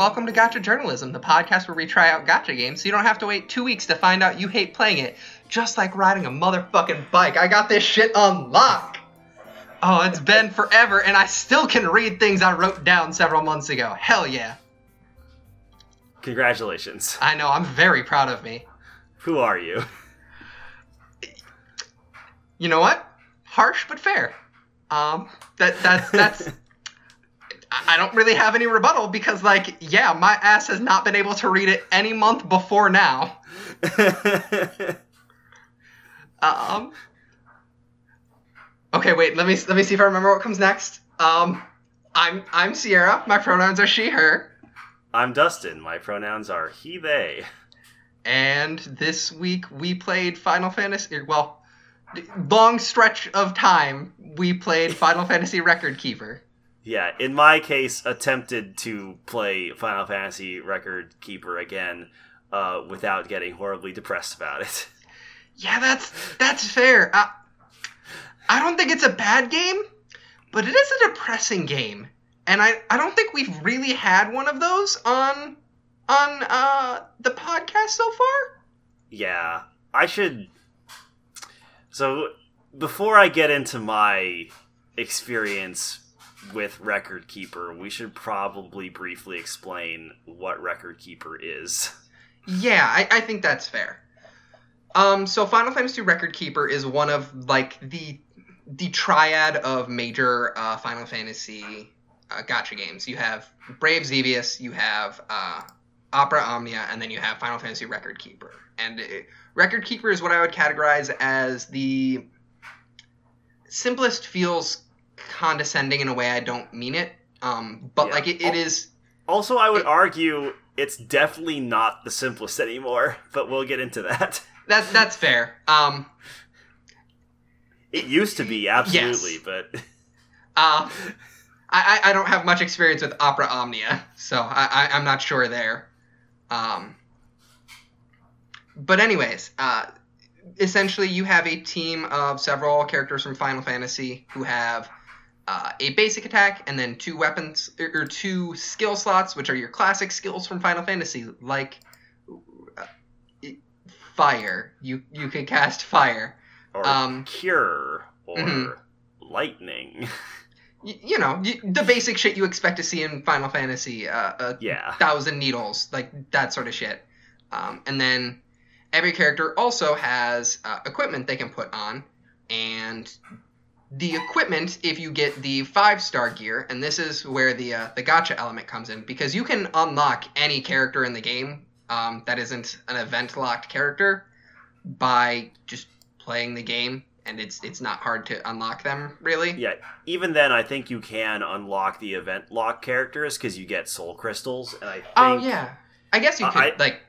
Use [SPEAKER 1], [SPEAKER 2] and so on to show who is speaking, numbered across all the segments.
[SPEAKER 1] Welcome to Gotcha Journalism, the podcast where we try out gacha games so you don't have to wait two weeks to find out you hate playing it. Just like riding a motherfucking bike. I got this shit on lock. Oh, it's been forever and I still can read things I wrote down several months ago. Hell yeah.
[SPEAKER 2] Congratulations.
[SPEAKER 1] I know, I'm very proud of me.
[SPEAKER 2] Who are you?
[SPEAKER 1] You know what? Harsh but fair. Um, that that's that's. I don't really have any rebuttal because, like, yeah, my ass has not been able to read it any month before now. Um. Okay, wait. Let me let me see if I remember what comes next. Um, I'm I'm Sierra. My pronouns are she/her.
[SPEAKER 2] I'm Dustin. My pronouns are he, they.
[SPEAKER 1] And this week we played Final Fantasy. Well, long stretch of time we played Final Fantasy Record Keeper.
[SPEAKER 2] Yeah, in my case, attempted to play Final Fantasy Record Keeper again uh, without getting horribly depressed about it.
[SPEAKER 1] Yeah, that's that's fair. Uh, I don't think it's a bad game, but it is a depressing game, and I I don't think we've really had one of those on on uh, the podcast so far.
[SPEAKER 2] Yeah, I should. So, before I get into my experience with Record Keeper, we should probably briefly explain what Record Keeper is.
[SPEAKER 1] Yeah, I, I think that's fair. Um, so Final Fantasy Record Keeper is one of like the the triad of major uh, Final Fantasy uh, gacha games. You have Brave Exvius, you have uh, Opera Omnia, and then you have Final Fantasy Record Keeper. And it, Record Keeper is what I would categorize as the simplest feels condescending in a way I don't mean it. Um, but
[SPEAKER 2] Yeah.
[SPEAKER 1] like it, it is
[SPEAKER 2] Also, I would
[SPEAKER 1] It-
[SPEAKER 2] argue it's definitely not the simplest anymore, but we'll get into that.
[SPEAKER 1] that that's fair. Um,
[SPEAKER 2] It used to be, absolutely, but
[SPEAKER 1] Uh, I, I I don't have much experience with Opera Omnia, so I, I I'm not sure there. Um, but anyways, uh, essentially you have a team of several characters from Final Fantasy who have uh, a basic attack and then two weapons or, or two skill slots, which are your classic skills from Final Fantasy, like uh, fire. You you can cast fire.
[SPEAKER 2] or
[SPEAKER 1] Um,
[SPEAKER 2] cure or
[SPEAKER 1] mhm.
[SPEAKER 2] lightning.
[SPEAKER 1] you know the basic shit you expect to see in Final Fantasy, uh,
[SPEAKER 2] yeah.
[SPEAKER 1] thousand needles, like that sort of shit. Um, and then every character also has uh, equipment they can put on, and the equipment, if you get the five star gear, and this is where the uh, the gacha element comes in, because you can unlock any character in the game um, that isn't an event locked character by just playing the game, and it's it's not hard to unlock them really.
[SPEAKER 2] Yeah, even then, I think you can unlock the event lock characters because you get soul crystals, and I think
[SPEAKER 1] Oh yeah, I guess you
[SPEAKER 2] Uh,
[SPEAKER 1] could
[SPEAKER 2] I-
[SPEAKER 1] like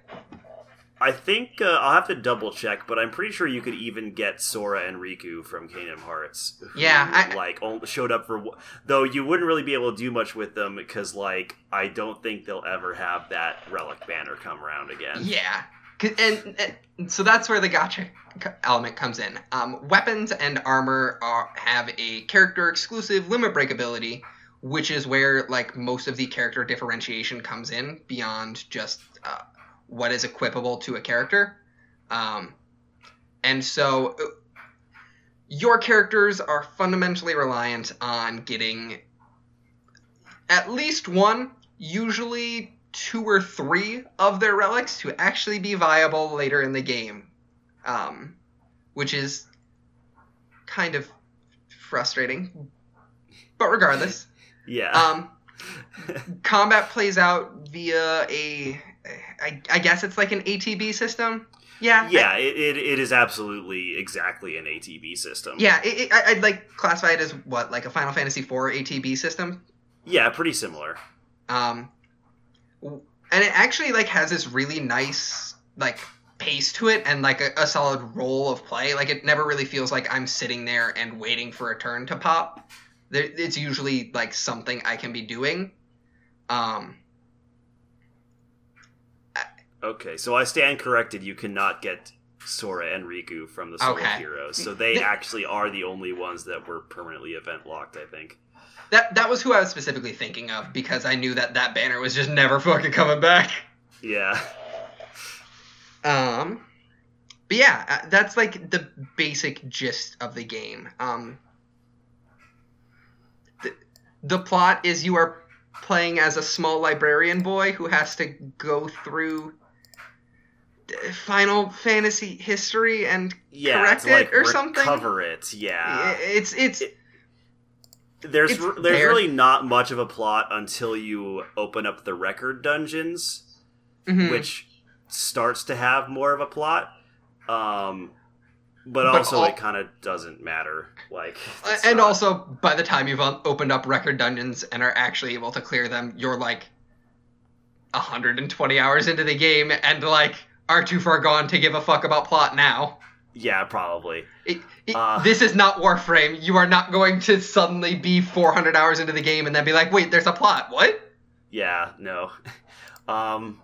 [SPEAKER 2] I think uh, I'll have to double check, but I'm pretty sure you could even get Sora and Riku from Kingdom Hearts. who,
[SPEAKER 1] Yeah, I-
[SPEAKER 2] like only showed up for though you wouldn't really be able to do much with them because like I don't think they'll ever have that relic banner come around again.
[SPEAKER 1] Yeah, and, and so that's where the gacha element comes in. Um, weapons and armor are, have a character exclusive limit break ability, which is where like most of the character differentiation comes in beyond just uh, what is equipable to a character. Um, and so your characters are fundamentally reliant on getting at least one, usually two or three of their relics to actually be viable later in the game, um, which is kind of frustrating. But regardless,
[SPEAKER 2] Yeah.
[SPEAKER 1] um, combat plays out via a, I, I guess it's like an ATB system. Yeah.
[SPEAKER 2] yeah, it, it, it is absolutely exactly an ATB system.
[SPEAKER 1] Yeah, it, it, I, I'd like classify it as what, like a Final Fantasy IV ATB system.
[SPEAKER 2] Yeah, pretty similar.
[SPEAKER 1] Um, and it actually like has this really nice like pace to it and like a, a solid roll of play. Like it never really feels like I'm sitting there and waiting for a turn to pop. There, it's usually like something I can be doing. Um,
[SPEAKER 2] Okay, so I stand corrected. You cannot get Sora and Riku from the Soul
[SPEAKER 1] Okay.
[SPEAKER 2] Heroes, so they actually are the only ones that were permanently event locked. I think.
[SPEAKER 1] that that was who I was specifically thinking of because I knew that that banner was just never fucking coming back.
[SPEAKER 2] Yeah.
[SPEAKER 1] Um, but yeah, uh, that's like the basic gist of the game. Um, the, the plot is you are playing as a small librarian boy who has to go through Final Fantasy history and
[SPEAKER 2] Yeah.
[SPEAKER 1] correct
[SPEAKER 2] to, like,
[SPEAKER 1] it or something.
[SPEAKER 2] Cover it. Yeah.
[SPEAKER 1] It's it's
[SPEAKER 2] there's
[SPEAKER 1] it's
[SPEAKER 2] there's
[SPEAKER 1] there.
[SPEAKER 2] really not much of a plot until you open up the record dungeons,
[SPEAKER 1] mhm.
[SPEAKER 2] which starts to have more of a plot. Um, but,
[SPEAKER 1] But
[SPEAKER 2] also
[SPEAKER 1] all-
[SPEAKER 2] it kind of doesn't matter. Like,
[SPEAKER 1] and
[SPEAKER 2] not-
[SPEAKER 1] also by the time you've un- opened up record dungeons and are actually able to clear them, you're like 120 hours into the game and like are too far gone to give a fuck about plot now.
[SPEAKER 2] yeah, probably.
[SPEAKER 1] It, it-
[SPEAKER 2] Uh.
[SPEAKER 1] this is not Warframe. You are not going to suddenly be 400 hours into the game and then be like, wait, there's a plot. What?
[SPEAKER 2] Yeah, no. Um,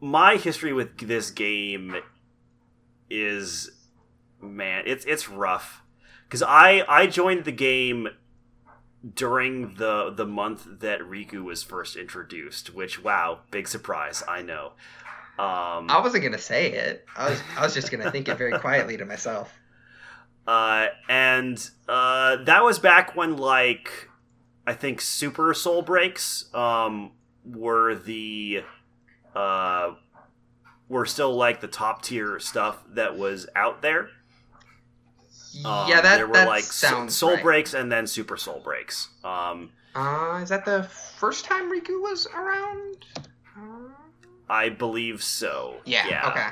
[SPEAKER 2] my history with this game is man, it's it's rough because I I joined the game during the the month that Rikku was first introduced, which wow, big surprise, I know. Um,
[SPEAKER 1] I wasn't gonna say it. I was I was just gonna think it very quietly to myself.
[SPEAKER 2] Uh, and uh, that was back when like I think Super Soul Breaks um, were the uh, were still like the top tier stuff that was out there. Um,
[SPEAKER 1] yeah, that
[SPEAKER 2] there were
[SPEAKER 1] that
[SPEAKER 2] like Soul-
[SPEAKER 1] sounds
[SPEAKER 2] Soul
[SPEAKER 1] right.
[SPEAKER 2] Breaks and then Super Soul Breaks. Um,
[SPEAKER 1] Uh, is that the first time Rikku was around?
[SPEAKER 2] I believe so.
[SPEAKER 1] yeah, Okay.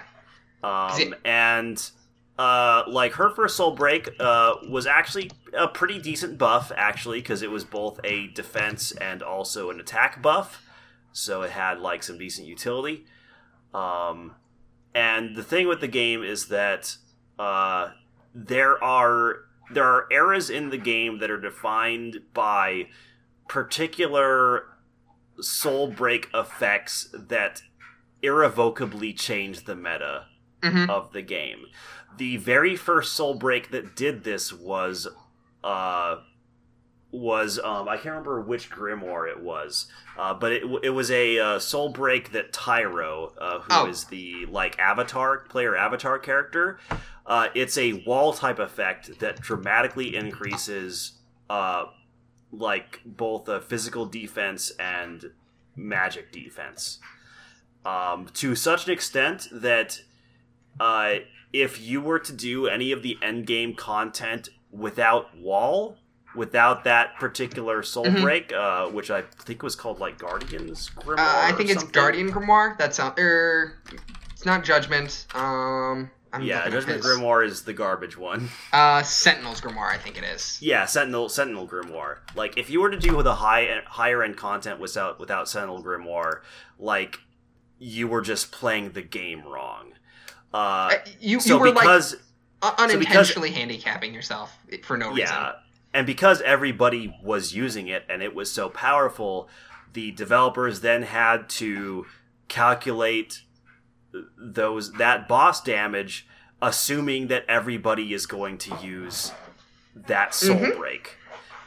[SPEAKER 2] Um,
[SPEAKER 1] it-
[SPEAKER 2] and uh, like her first soul break uh, was actually a pretty decent buff, actually, because it was both a defense and also an attack buff. So it had like some decent utility. Um, and the thing with the game is that uh, there are there are eras in the game that are defined by particular soul break effects that irrevocably change the meta
[SPEAKER 1] hmm
[SPEAKER 2] of the game. The very first Soul Break that did this was uh was um I can't remember which grimoire it was. Uh, but it, it was a uh, soul break that Tyro, uh, who is
[SPEAKER 1] Oh.
[SPEAKER 2] the like avatar player avatar character, uh, it's a wall type effect that dramatically increases uh, like both a physical defense and magic defense um, to such an extent that uh, if you were to do any of the end game content without wall, without that particular soul
[SPEAKER 1] Mhm.
[SPEAKER 2] break, uh, which I think was called like Guardian's Grimoire.
[SPEAKER 1] Uh, I think it's
[SPEAKER 2] something.
[SPEAKER 1] Guardian Grimoire. That sound er, it's not Judgment. Um, I'm
[SPEAKER 2] Yeah, Judgment Grimoire is the garbage one.
[SPEAKER 1] Uh, Sentinel's Grimoire, I think it is.
[SPEAKER 2] Yeah, Sentinel Sentinel Grimoire. Like if you were to do with a high higher end content without without Sentinel Grimoire, like you were just playing the game wrong. Uh,
[SPEAKER 1] Uh, you
[SPEAKER 2] so
[SPEAKER 1] you were
[SPEAKER 2] because
[SPEAKER 1] like un- unintentionally handicapping yourself for no reason.
[SPEAKER 2] yeah, and because everybody was using it and it was so powerful, the developers then had to calculate those that boss damage, assuming that everybody is going to use that soul
[SPEAKER 1] Mhm.
[SPEAKER 2] break.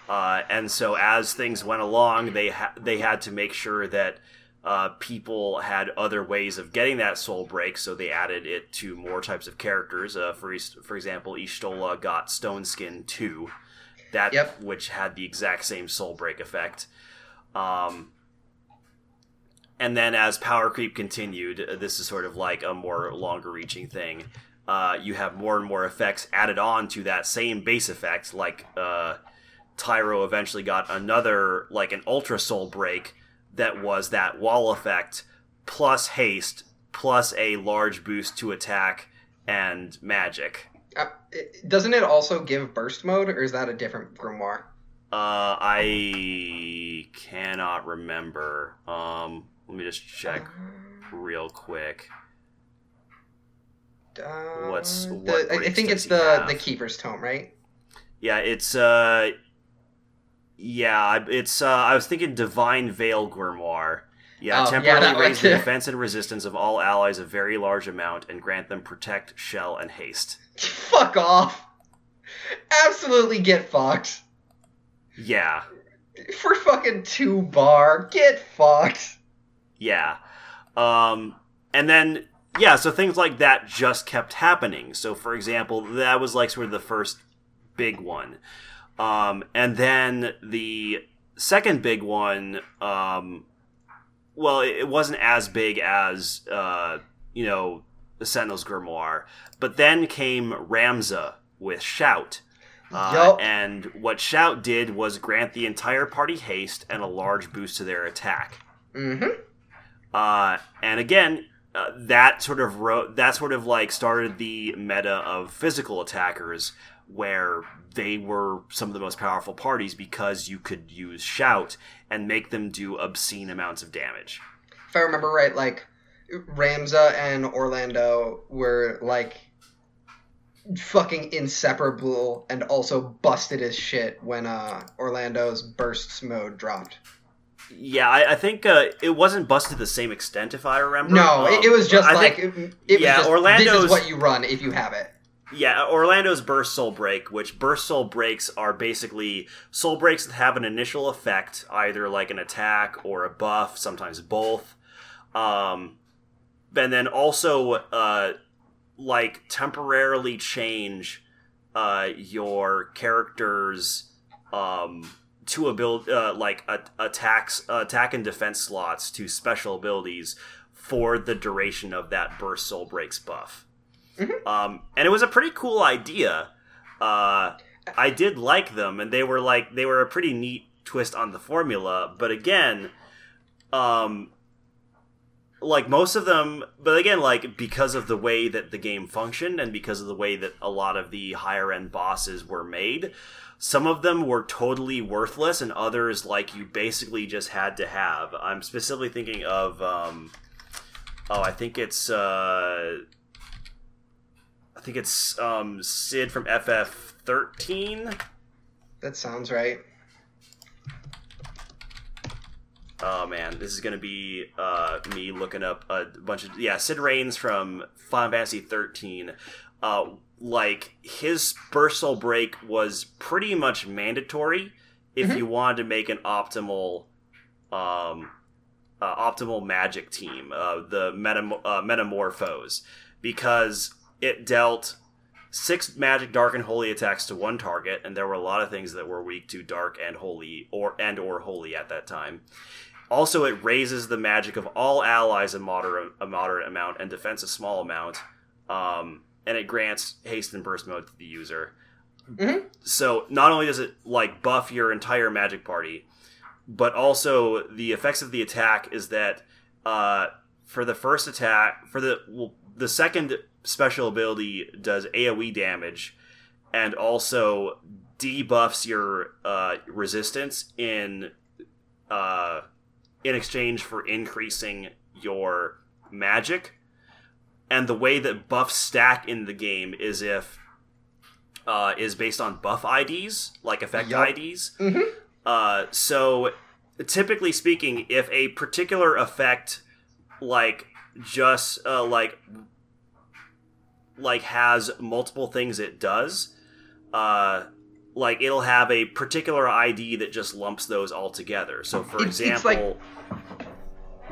[SPEAKER 2] Uh, and so as things went along, they ha- they had to make sure that uh, people had other ways of getting that soul break, so they added it to more types of characters. Uh, for for example, Y'shtola got Stone Skin two, that
[SPEAKER 1] Yep.
[SPEAKER 2] which had the exact same soul break effect. Um, and then as power creep continued, uh, this is sort of like a more longer reaching thing. Uh, you have more and more effects added on to that same base effect, like uh, Tyro eventually got another, like an Ultra Soul break that was that wall effect plus haste plus a large boost to attack and magic.
[SPEAKER 1] Uh, doesn't it also give burst mode, or is that a different Grimoire?
[SPEAKER 2] Uh, I cannot remember. Um, let me just check real quick.
[SPEAKER 1] Uh,
[SPEAKER 2] What's- what
[SPEAKER 1] I- I think it's the
[SPEAKER 2] have?
[SPEAKER 1] the Keeper's Tome, right?
[SPEAKER 2] Yeah, it's uh, yeah, it's uh, I was thinking Divine Veil Grimoire. Yeah,
[SPEAKER 1] Oh,
[SPEAKER 2] temporarily
[SPEAKER 1] one
[SPEAKER 2] raise the defense and resistance of all allies a very large amount and grant them protect, shell, and haste.
[SPEAKER 1] Fuck off! Absolutely get fucked.
[SPEAKER 2] Yeah.
[SPEAKER 1] For fucking two bar. Get fucked.
[SPEAKER 2] Yeah. Um, and then, yeah, so things like that just kept happening. So, for example, that was like sort of the first big one. Um, and then the second big one, um, well, it wasn't as big as, uh, you know, the Sentinel's Grimoire. But then came Ramza with Shout. Uh,
[SPEAKER 1] Yup.
[SPEAKER 2] And what Shout did was grant the entire party haste and a large boost to their attack.
[SPEAKER 1] Mm-hmm.
[SPEAKER 2] Uh, and again, uh, that sort of ro- that sort of like started the meta of physical attackers, where they were some of the most powerful parties because you could use shout and make them do obscene amounts of damage.
[SPEAKER 1] If I remember right, like Ramza and Orlando were like fucking inseparable and also busted as shit when uh Orlando's bursts mode dropped.
[SPEAKER 2] Yeah, I, I think uh, it wasn't busted to the same extent, if I remember.
[SPEAKER 1] No,
[SPEAKER 2] Um,
[SPEAKER 1] it, it was just
[SPEAKER 2] I
[SPEAKER 1] like
[SPEAKER 2] think-
[SPEAKER 1] it, it
[SPEAKER 2] yeah,
[SPEAKER 1] was just,
[SPEAKER 2] Orlando's-
[SPEAKER 1] This is what you run if you have it.
[SPEAKER 2] Yeah, Orlando's Burst Soul Break, which Burst Soul Breaks are basically soul breaks that have an initial effect, either like an attack or a buff, sometimes both. Um, and then also, uh, like, temporarily change uh, your character's um, two ability, uh, like, a- attacks, attack and defense slots to special abilities for the duration of that Burst Soul Breaks buff. Um, and it was a pretty cool idea. Uh, I did like them, and they were like they were a pretty neat twist on the formula. But again, um, like most of them, but again, like because of the way that the game functioned, and because of the way that a lot of the higher end bosses were made, some of them were totally worthless, and others like you basically just had to have. I'm specifically thinking of. Um, oh, I think it's. Uh, think it's um, Cid from FF13.
[SPEAKER 1] That sounds right.
[SPEAKER 2] Oh man, this is gonna be uh, me looking up a bunch of yeah Cid Raines from Final Fantasy 13. Uh, like his soul break was pretty much mandatory if
[SPEAKER 1] Mhm.
[SPEAKER 2] you wanted to make an optimal um, uh, optimal magic team, uh, the metam- uh, Metamorphose, because it dealt six magic, dark, and holy attacks to one target, and there were a lot of things that were weak to dark and holy or and or holy at that time. Also, it raises the magic of all allies a moderate a moderate amount and defense a small amount, um, and it grants haste and burst mode to the user.
[SPEAKER 1] Mhm.
[SPEAKER 2] So not only does it like buff your entire magic party, but also the effects of the attack is that uh, for the first attack, for the well, the second special ability does AOE damage, and also debuffs your uh, resistance in uh, in exchange for increasing your magic. And the way that buffs stack in the game is if uh, is based on buff IDs, like effect
[SPEAKER 1] Yup.
[SPEAKER 2] IDs.
[SPEAKER 1] Mhm.
[SPEAKER 2] Uh, so typically speaking, if a particular effect like just uh, like like has multiple things it does, uh, like it'll have a particular ID that just lumps those all together. So, for
[SPEAKER 1] It's- it's like-
[SPEAKER 2] example,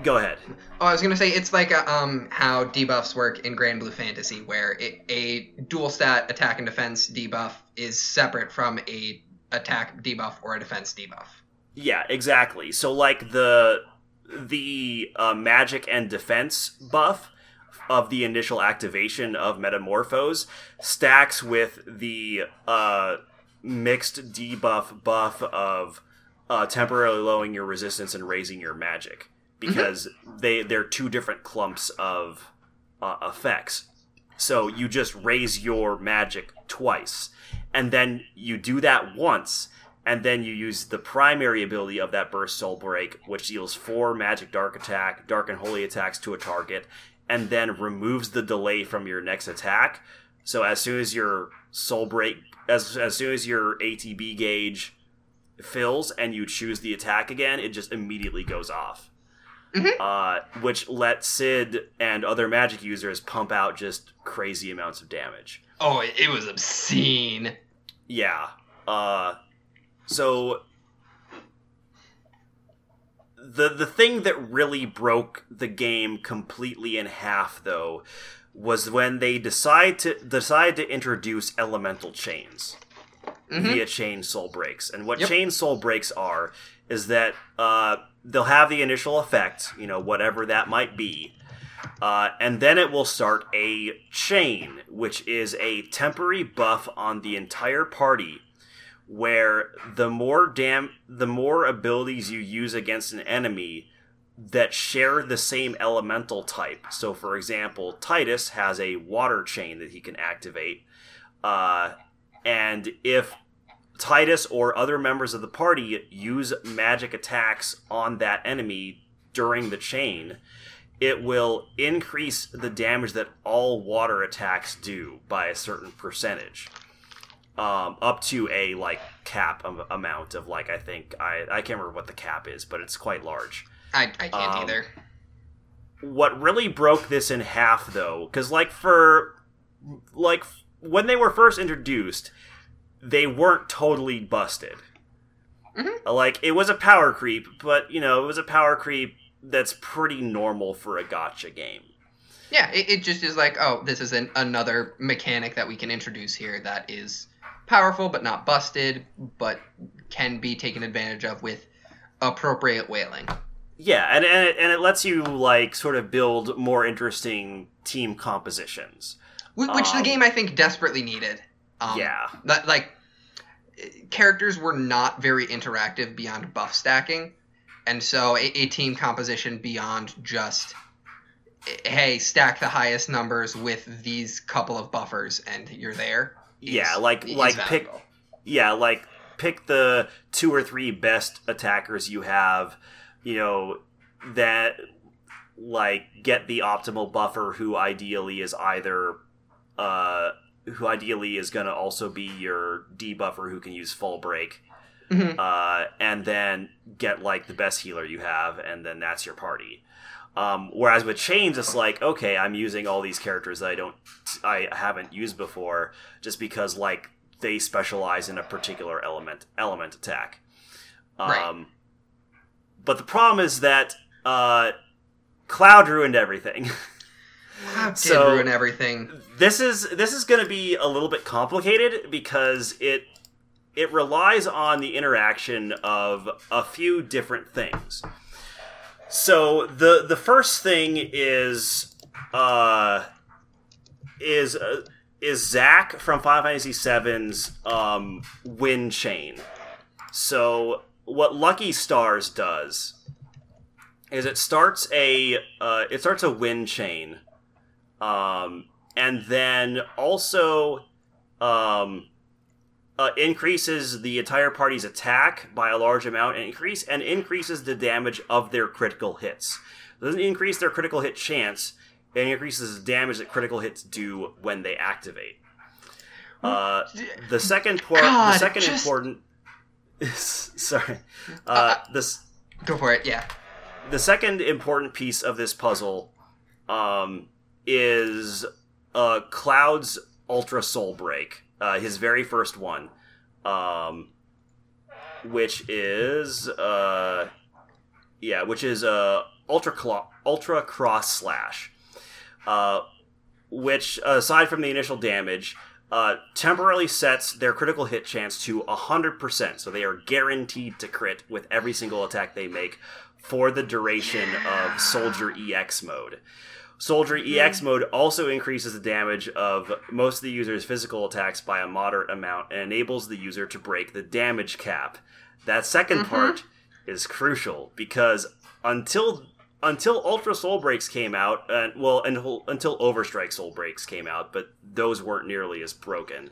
[SPEAKER 2] go ahead.
[SPEAKER 1] Oh, I was gonna say it's like uh um how debuffs work in Granblue Fantasy, where it, a dual stat attack and defense debuff is separate from a attack debuff or a defense debuff.
[SPEAKER 2] Yeah, exactly. So like the the uh, magic and defense buff of the initial activation of Metamorphose stacks with the uh, mixed debuff buff of uh, temporarily lowering your resistance and raising your magic. Because they they're two different clumps of uh, effects. So you just raise your magic twice, and then you do that once, and then you use the primary ability of that burst soul break, which deals four magic dark attack, dark and holy attacks to a target, and then removes the delay from your next attack. So as soon as your soul break, as as soon as your ATB gauge fills and you choose the attack again, it just immediately goes off.
[SPEAKER 1] Mhm.
[SPEAKER 2] Uh, which lets Cid and other magic users pump out just crazy amounts of damage.
[SPEAKER 1] Oh, it, it was obscene.
[SPEAKER 2] Yeah. Uh, so the the thing that really broke the game completely in half, though, was when they decide to decide to introduce elemental chains
[SPEAKER 1] Mhm.
[SPEAKER 2] via chain soul breaks. And what
[SPEAKER 1] Yep.
[SPEAKER 2] chain soul breaks are is that uh, they'll have the initial effect, you know, whatever that might be, uh, and then it will start a chain, which is a temporary buff on the entire party. Where the more dam, the more abilities you use against an enemy that share the same elemental type. So, for example, Tidus has a water chain that he can activate, uh, and if Tidus or other members of the party use magic attacks on that enemy during the chain, it will increase the damage that all water attacks do by a certain percentage. Um, up to a like cap am- amount of like I think I I can't remember what the cap is, but it's quite large.
[SPEAKER 1] I, I can't
[SPEAKER 2] Um,
[SPEAKER 1] either.
[SPEAKER 2] What really broke this in half though, because like for like when they were first introduced, they weren't totally busted.
[SPEAKER 1] Mhm.
[SPEAKER 2] Like it was a power creep, but you know it was a power creep that's pretty normal for a gacha game.
[SPEAKER 1] Yeah, it, it just is like, oh, this is an, another mechanic that we can introduce here that is powerful but not busted, but can be taken advantage of with appropriate whaling.
[SPEAKER 2] Yeah, and and it, and it lets you like sort of build more interesting team compositions.
[SPEAKER 1] Wh- Which
[SPEAKER 2] Um,
[SPEAKER 1] the game I think desperately needed. Um,
[SPEAKER 2] yeah,
[SPEAKER 1] that like characters were not very interactive beyond buff stacking, and so a, a team composition beyond just hey stack the highest numbers with these couple of buffers and you're there.
[SPEAKER 2] Yeah, like like pick yeah, like pick the two or three best attackers you have, you know, that like get the optimal buffer who ideally is either uh who ideally is going to also be your debuffer who can use full break
[SPEAKER 1] Mhm.
[SPEAKER 2] uh and then get like the best healer you have and then that's your party. Um, whereas with chains, it's like okay, I'm using all these characters that I don't, I haven't used before, just because like they specialize in a particular element element attack. Um,
[SPEAKER 1] Right.
[SPEAKER 2] But the problem is that uh, Cloud ruined everything.
[SPEAKER 1] Cloud did ruin everything.
[SPEAKER 2] this is this is going to be a little bit complicated because it it relies on the interaction of a few different things. So the the first thing is uh is uh, is Zack from Final Fantasy VII's um, wind chain. So what Lucky Stars does is it starts a uh, it starts a wind chain, um, and then also um, uh, increases the entire party's attack by a large amount, and increase and increases the damage of their critical hits. It doesn't increase their critical hit chance. and increases the damage that critical hits do when they activate. Uh, the second part, the second
[SPEAKER 1] just-
[SPEAKER 2] important. sorry, uh, this
[SPEAKER 1] Go for it. Yeah.
[SPEAKER 2] the second important piece of this puzzle um, is uh, Cloud's Ultra Soul Break, uh, his very first one, um, which is uh, yeah, which is uh, Ultra Clo- Ultra Cross Slash, uh, which aside from the initial damage. Uh, temporarily sets their critical hit chance to 100%, so they are guaranteed to crit with every single attack they make for the duration of Soldier EX mode. Soldier EX mode also increases the damage of most of the user's physical attacks by a moderate amount and enables the user to break the damage cap. That 2nd
[SPEAKER 1] Mhm.
[SPEAKER 2] part is crucial because until until Ultra Soul Breaks came out, and well, until, until Overstrike Soul Breaks came out, but those weren't nearly as broken.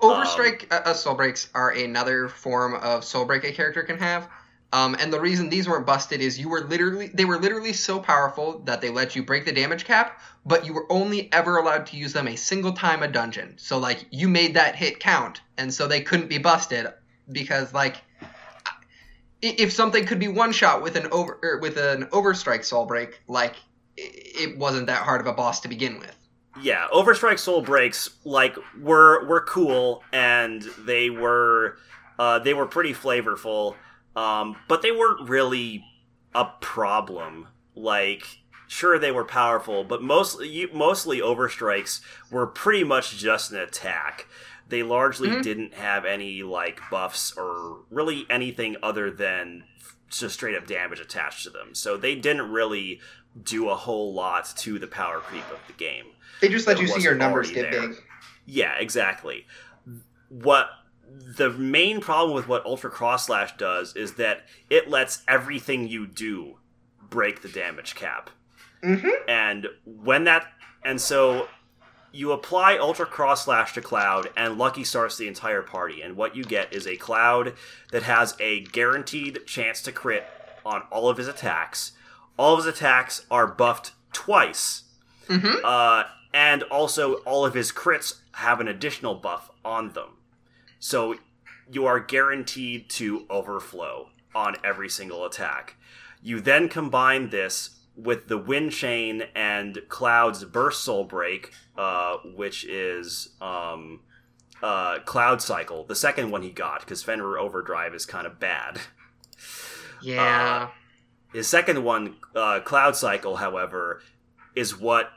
[SPEAKER 1] Overstrike uh, uh, soul breaks are another form of soul break a character can have. Um, and the reason these weren't busted is you were literally they were literally so powerful that they let you break the damage cap, but you were only ever allowed to use them a single time a dungeon. So like you made that hit count, and so they couldn't be busted because like if something could be one shot with an over er, with an overstrike soul break, like it wasn't that hard of a boss to begin with.
[SPEAKER 2] yeah, Overstrike Soul Breaks like were were cool and they were uh, they were pretty flavorful, um, but they weren't really a problem. Like, sure they were powerful, but mostly mostly overstrikes were pretty much just an attack. They largely
[SPEAKER 1] Mhm.
[SPEAKER 2] didn't have any like buffs or really anything other than just straight up damage attached to them. So they didn't really do a whole lot to the power creep of the game.
[SPEAKER 1] They just let you see your numbers get
[SPEAKER 2] there.
[SPEAKER 1] big.
[SPEAKER 2] Yeah, exactly. What the main problem with what Ultra Cross Slash does is that it lets everything you do break the damage cap.
[SPEAKER 1] Mm-hmm.
[SPEAKER 2] And when that and so you apply Ultra Cross Slash to Cloud and Lucky Stars the entire party, and what you get is a Cloud that has a guaranteed chance to crit on all of his attacks. All of his attacks are buffed twice.
[SPEAKER 1] Mm-hmm.
[SPEAKER 2] Uh, and also, all of his crits have an additional buff on them. So you are guaranteed to overflow on every single attack. You then combine this with the Wind Chain and Cloud's Burst Soul Break, uh, which is um, uh, Cloud Cycle, the second one he got, because Fenrir Overdrive is kind of bad.
[SPEAKER 1] Yeah.
[SPEAKER 2] His second one, uh, Cloud Cycle, however, is what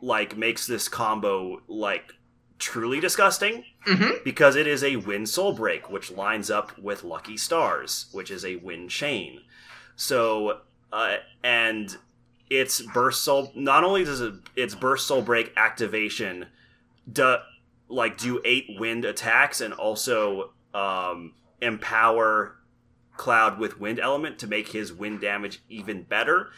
[SPEAKER 2] like makes this combo like truly disgusting
[SPEAKER 1] mm-hmm.
[SPEAKER 2] because it is a wind soul break, which lines up with Lucky Stars, which is a wind chain. So, uh, and its burst soul. Not only does it, its burst soul break activation, do like do eight wind attacks and also um, empower Cloud with wind element to make his wind damage even better,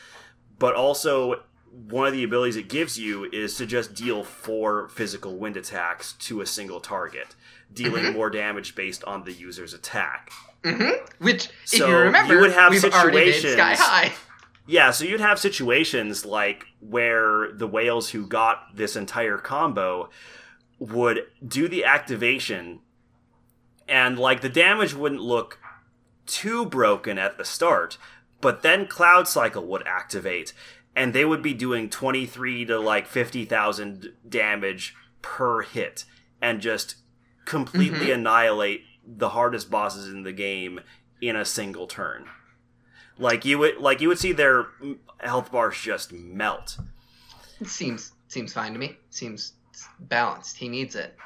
[SPEAKER 2] but also one of the abilities it gives you is to just deal four physical wind attacks to a single target, dealing
[SPEAKER 1] Mhm.
[SPEAKER 2] more damage based on the user's attack.
[SPEAKER 1] Mm-hmm. Which, if
[SPEAKER 2] So,
[SPEAKER 1] you remember,
[SPEAKER 2] you would have
[SPEAKER 1] we've already been
[SPEAKER 2] situations-
[SPEAKER 1] sky high.
[SPEAKER 2] Yeah, so you'd have situations like where the whales who got this entire combo would do the activation, and like the damage wouldn't look too broken at the start, but then Cloud Cycle would activate, and they would be doing 23 to like 50,000 damage per hit, and just completely
[SPEAKER 1] Mhm.
[SPEAKER 2] annihilate the hardest bosses in the game in a single turn. Like you would, like you would see their health bars just melt.
[SPEAKER 1] It seems seems fine to me. Seems balanced. He needs it.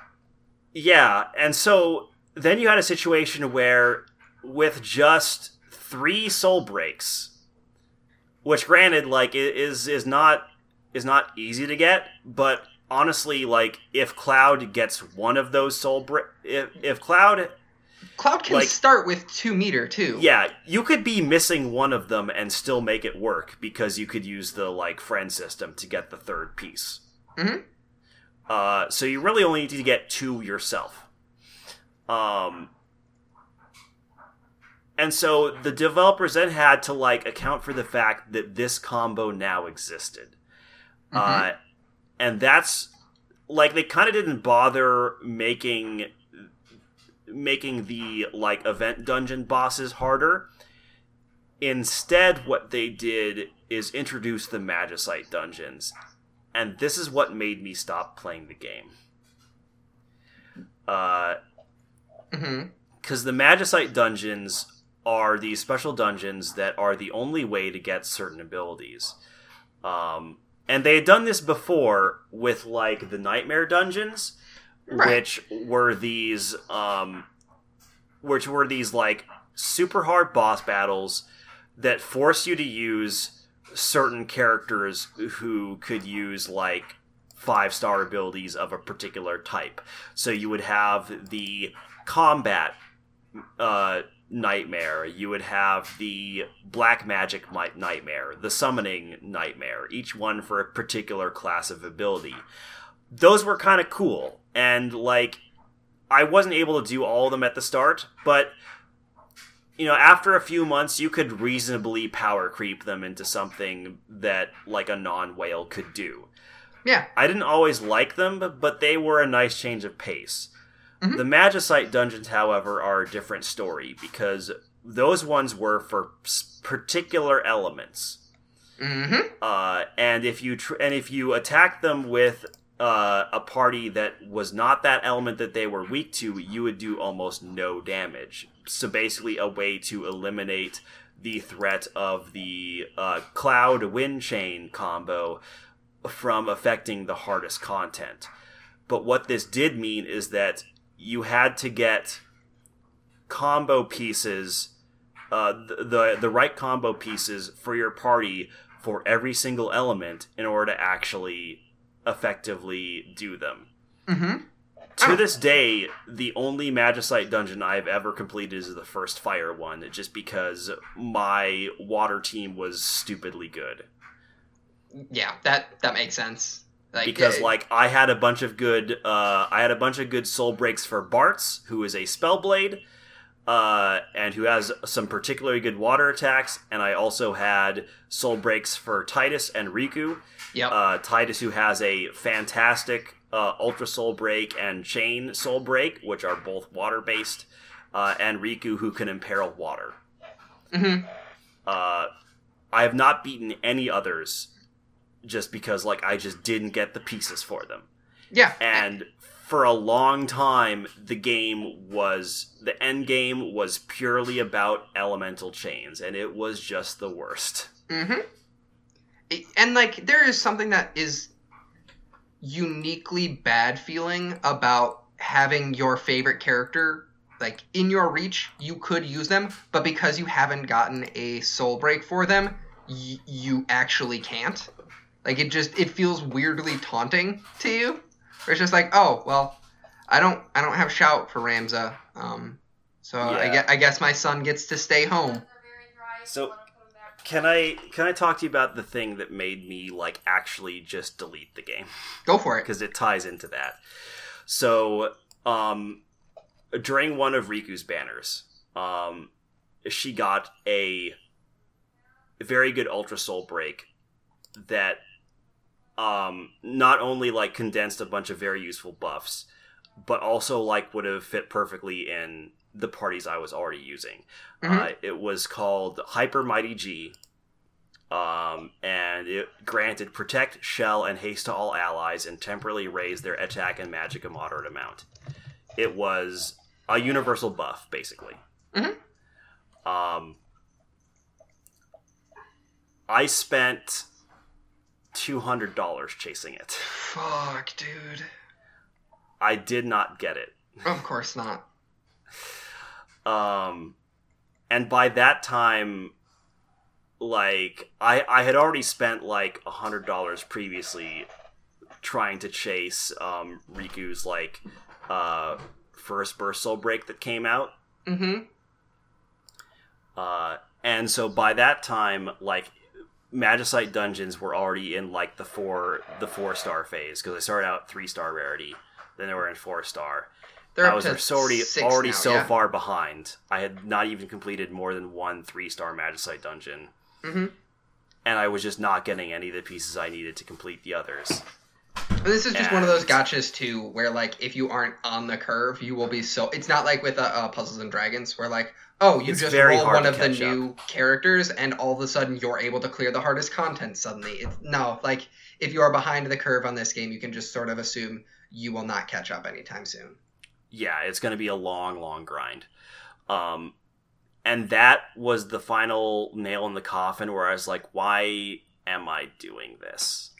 [SPEAKER 2] Yeah, and so then you had a situation where, with just three soul breaks, which granted, like is is not is not easy to get, but honestly, like if Cloud gets one of those soul break, if if Cloud,
[SPEAKER 1] Cloud can
[SPEAKER 2] Like-
[SPEAKER 1] start with two meter too.
[SPEAKER 2] yeah, you could be missing one of them and still make it work because you could use the like friend system to get the third piece.
[SPEAKER 1] Mhm.
[SPEAKER 2] Uh, so you really only need to get two yourself. Um, and so the developers then had to like account for the fact that this combo now existed. Uh, and that's like they kind of didn't bother making making the like event dungeon bosses harder. Instead, what they did is introduce the Magicite dungeons, and this is what made me stop playing the game. Uh, because the Magicite dungeons are these special dungeons that are the only way to get certain abilities. Um, and they had done this before with like the Nightmare dungeons,
[SPEAKER 1] Right.
[SPEAKER 2] which were these, um, which were these like super hard boss battles that force you to use certain characters who could use like five star abilities of a particular type. So you would have the combat uh, nightmare. You would have the black magic nightmare, the summoning nightmare, each one for a particular class of ability. Those were kind of cool. And, like, I wasn't able to do all of them at the start, but, you know, after a few months, you could reasonably power creep them into something that, like, a non whale could do.
[SPEAKER 1] Yeah.
[SPEAKER 2] I didn't always like them, but they were a nice change of pace.
[SPEAKER 1] Mhm.
[SPEAKER 2] The Magicite dungeons, however, are a different story because those ones were for particular elements.
[SPEAKER 1] hmm
[SPEAKER 2] Uh, and if you tr- and if you attack them with uh, a party that was not that element that they were weak to, you would do almost no damage. So basically, a way to eliminate the threat of the uh, cloud wind chain combo from affecting the hardest content. But what this did mean is that you had to get combo pieces, uh, the, the the right combo pieces for your party for every single element in order to actually effectively do them.
[SPEAKER 1] Mm-hmm.
[SPEAKER 2] To
[SPEAKER 1] Oh.
[SPEAKER 2] this day, the only Magicite dungeon I've ever completed is the first fire one, just because my water team was stupidly good.
[SPEAKER 1] Yeah, that that makes sense. Like
[SPEAKER 2] because
[SPEAKER 1] uh,
[SPEAKER 2] like I had a bunch of good uh, I had a bunch of good soul breaks for Bartz, who is a spellblade, uh, and who has some particularly good water attacks, and I also had soul breaks for Tidus and Rikku.
[SPEAKER 1] Yep.
[SPEAKER 2] Uh, Tidus, who has a fantastic uh, Ultra Soul Break and Chain Soul Break, which are both water based, uh, and Rikku, who can imperil water.
[SPEAKER 1] Mhm.
[SPEAKER 2] Uh, I have not beaten any others just because like I just didn't get the pieces for them.
[SPEAKER 1] yeah.
[SPEAKER 2] And for a long time the game was the end game was purely about elemental chains and it was just the worst.
[SPEAKER 1] Mm-hmm. And like, there is something that is uniquely bad feeling about having your favorite character like in your reach. You could use them, but because you haven't gotten a soul break for them, y- you actually can't. Like it just it feels weirdly taunting to you. Where it's just like, oh well, I don't I don't have shout for Ramza. Um, so I, guess, I guess my son gets to stay home.
[SPEAKER 2] So can I can I talk to you about the thing that made me like actually just delete the game?
[SPEAKER 1] Go for it.
[SPEAKER 2] because it ties into that. So, um, during one of Rikku's banners, um, she got a very good Ultra Soul break that um, not only like condensed a bunch of very useful buffs, but also like would have fit perfectly in the parties I was already using. Uh,
[SPEAKER 1] Mhm.
[SPEAKER 2] it was called Hyper Mighty G, um, and it granted protect, shell, and haste to all allies, and temporarily raise their attack and magic a moderate amount. It was a universal buff, basically.
[SPEAKER 1] Mhm.
[SPEAKER 2] Um, I spent two hundred dollars chasing it.
[SPEAKER 1] Fuck, dude.
[SPEAKER 2] I did not get it.
[SPEAKER 1] Of course not.
[SPEAKER 2] um and by that time like i i had already spent like a hundred dollars previously trying to chase um rikku's like uh first burst soul break that came out
[SPEAKER 1] Mm-hmm.
[SPEAKER 2] uh and so by that time like magicite dungeons were already in like the four the four star phase because i started out three star rarity then they were in four star
[SPEAKER 1] They're
[SPEAKER 2] I was so already already
[SPEAKER 1] now,
[SPEAKER 2] so
[SPEAKER 1] yeah.
[SPEAKER 2] far behind. I had not even completed more than one three star Magicite dungeon,
[SPEAKER 1] Mhm.
[SPEAKER 2] and I was just not getting any of the pieces I needed to complete the others.
[SPEAKER 1] But this is just one of those gachas too, where like if you aren't on the curve, you will be so. It's not like with uh, uh, Puzzles and Dragons, where like oh you
[SPEAKER 2] It's
[SPEAKER 1] just
[SPEAKER 2] very
[SPEAKER 1] roll one of the
[SPEAKER 2] up.
[SPEAKER 1] new characters, and all of a sudden you're able to clear the hardest content suddenly. It's no like if you are behind the curve on this game, you can just sort of assume you will not catch up anytime soon.
[SPEAKER 2] Yeah, it's going to be a long, long grind. Um, and that was the final nail in the coffin where I was like, why am I doing this?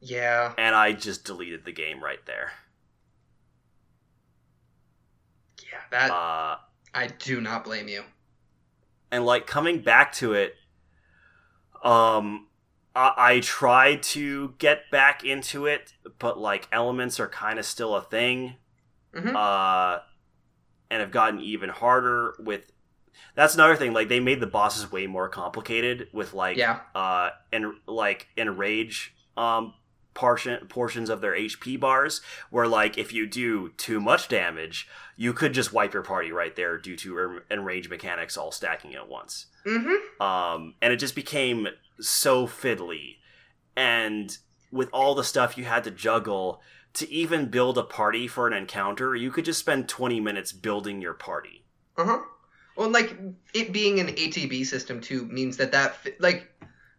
[SPEAKER 1] Yeah,
[SPEAKER 2] And I just deleted the game right there.
[SPEAKER 1] yeah, that
[SPEAKER 2] Uh,
[SPEAKER 1] I do not blame you.
[SPEAKER 2] and like coming back to it um I, I tried to get back into it but like elements are kind of still a thing
[SPEAKER 1] Mhm.
[SPEAKER 2] uh and have gotten even harder with that's another thing like they made the bosses way more complicated with like
[SPEAKER 1] Yeah,
[SPEAKER 2] uh and like enrage um portion portions of their HP bars where like if you do too much damage you could just wipe your party right there due to en- enrage mechanics all stacking at once
[SPEAKER 1] mm-hmm.
[SPEAKER 2] um and it just became so fiddly and with all the stuff you had to juggle to even build a party for an encounter you could just spend 20 minutes building your party
[SPEAKER 1] Uh huh. Well, like it being an ATB system too means that that like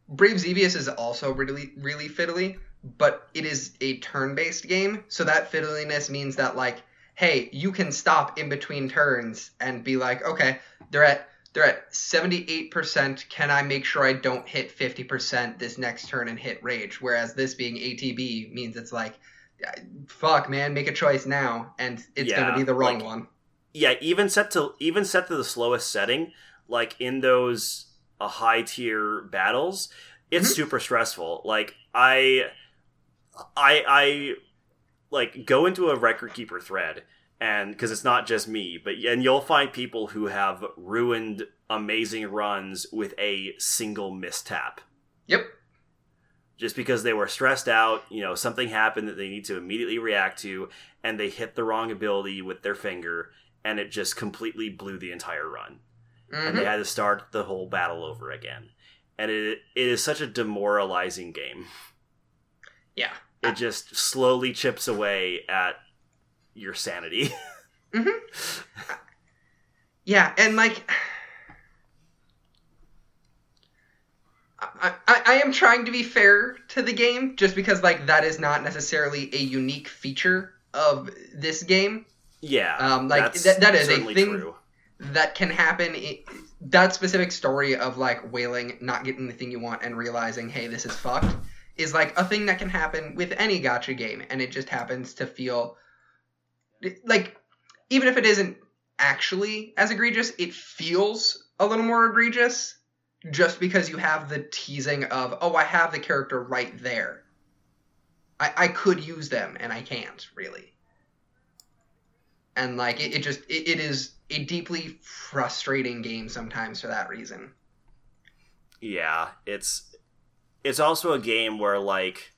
[SPEAKER 1] Brave Exvius is also really really fiddly, but it is a turn-based game, so that fiddliness means that like, hey, you can stop in between turns and be like, okay, they're at they're at 78%. Can I make sure I don't hit 50% this next turn and hit rage? Whereas this being ATB means it's like, fuck, man, make a choice now, and it's
[SPEAKER 2] Yeah,
[SPEAKER 1] gonna be the wrong
[SPEAKER 2] like-
[SPEAKER 1] one.
[SPEAKER 2] yeah even set to even set to the slowest setting like in those uh, high tier battles it's
[SPEAKER 1] Mhm.
[SPEAKER 2] super stressful like i i i like go into a record keeper thread and because it's not just me but and you'll find people who have ruined amazing runs with a single mistap
[SPEAKER 1] Yep.
[SPEAKER 2] just because they were stressed out, you know, something happened that they need to immediately react to, and they hit the wrong ability with their finger, and it just completely blew the entire run. And they
[SPEAKER 1] Mhm.
[SPEAKER 2] had to start the whole battle over again. And it, it is such a demoralizing game.
[SPEAKER 1] Yeah.
[SPEAKER 2] It just slowly chips away at your sanity.
[SPEAKER 1] Yeah, and like, I, I, I am trying to be fair to the game, just because like that is not necessarily a unique feature of this game.
[SPEAKER 2] yeah.
[SPEAKER 1] Um, like, that- that is a thing-
[SPEAKER 2] true.
[SPEAKER 1] That can happen. i that specific story of like wailing, not getting the thing you want, and realizing, hey, this is fucked, is like a thing that can happen with any gacha game, and it just happens to feel like even if it isn't actually as egregious, it feels a little more egregious just because you have the teasing of, oh, I have the character right there. I, I could use them and I can't really. And like it, it just it, it is a deeply frustrating game sometimes for that reason.
[SPEAKER 2] Yeah, it's it's also a game where like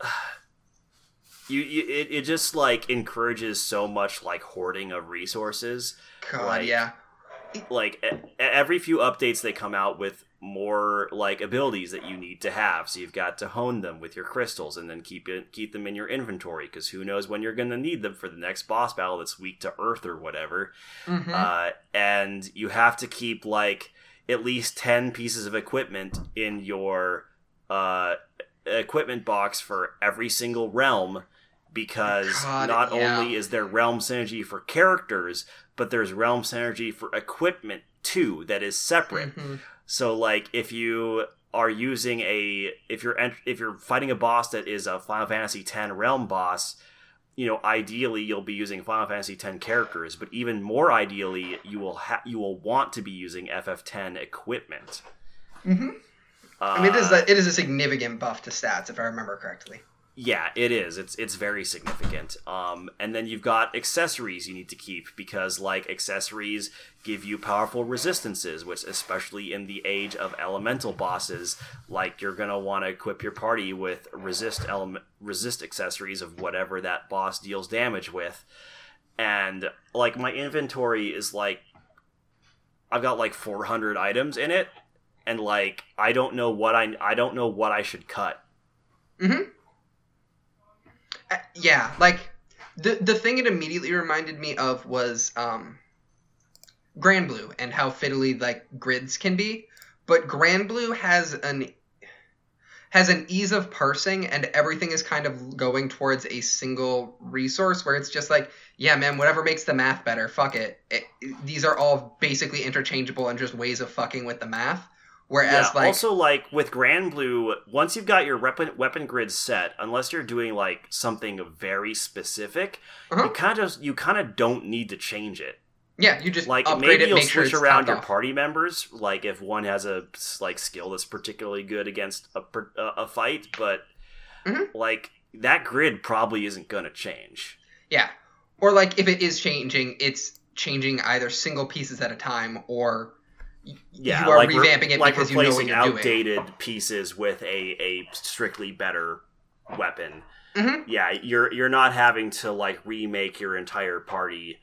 [SPEAKER 2] you, you it, it just like encourages so much like hoarding of resources.
[SPEAKER 1] God,
[SPEAKER 2] Like-
[SPEAKER 1] yeah.
[SPEAKER 2] Like every few updates they come out with more like abilities that you need to have. So you've got to hone them with your crystals and then keep it keep them in your inventory because who knows when you're going to need them for the next boss battle that's weak to earth or whatever.
[SPEAKER 1] Mhm.
[SPEAKER 2] uh, and you have to keep like at least 10 pieces of equipment in your uh, equipment box for every single realm because
[SPEAKER 1] God,
[SPEAKER 2] not
[SPEAKER 1] yeah.
[SPEAKER 2] only is there realm synergy for characters but there's realm synergy for equipment too that is separate
[SPEAKER 1] Mhm.
[SPEAKER 2] so like if you are using a if you're ent- if you're fighting a boss that is a Final Fantasy X realm boss, you know ideally you'll be using Final Fantasy X characters, but even more ideally you will ha- you will want to be using FF10 equipment.
[SPEAKER 1] Mhm.
[SPEAKER 2] Uh,
[SPEAKER 1] I mean, it is a, it is a significant buff to stats if I remember correctly.
[SPEAKER 2] Yeah, it is. It's it's very significant. Um, and then you've got accessories you need to keep because like accessories give you powerful resistances, which especially in the age of elemental bosses, like you're gonna want to equip your party with resist element resist accessories of whatever that boss deals damage with. And like my inventory is like I've got like 400 items in it, and like I don't know what I I don't know what I should cut.
[SPEAKER 1] Uh, yeah, like the the thing it immediately reminded me of was um Granblue and how fiddly like grids can be, but Granblue has an has an ease of parsing and everything is kind of going towards a single resource where it's just like, yeah, man, whatever makes the math better, fuck it. it these are all basically interchangeable and just ways of fucking with the math. Whereas
[SPEAKER 2] yeah,
[SPEAKER 1] like
[SPEAKER 2] also like with Granblue, once you've got your weapon weapon grid set, unless you're doing like something very specific,
[SPEAKER 1] Uh-huh.
[SPEAKER 2] you kind of you kind of don't need to change it.
[SPEAKER 1] yeah, you just
[SPEAKER 2] Like maybe
[SPEAKER 1] it,
[SPEAKER 2] you'll
[SPEAKER 1] make sure
[SPEAKER 2] switch
[SPEAKER 1] it's
[SPEAKER 2] around your
[SPEAKER 1] off.
[SPEAKER 2] party members, like if one has a like skill that's particularly good against a a, fight, but
[SPEAKER 1] Mhm.
[SPEAKER 2] like that grid probably isn't going to change.
[SPEAKER 1] Yeah. Or like if it is changing, it's changing either single pieces at a time or
[SPEAKER 2] Yeah,
[SPEAKER 1] you are
[SPEAKER 2] like re-
[SPEAKER 1] revamping it
[SPEAKER 2] like
[SPEAKER 1] because you know
[SPEAKER 2] replacing
[SPEAKER 1] you're doing.
[SPEAKER 2] outdated pieces with a a strictly better weapon.
[SPEAKER 1] Mhm.
[SPEAKER 2] Yeah, you're you're not having to like remake your entire party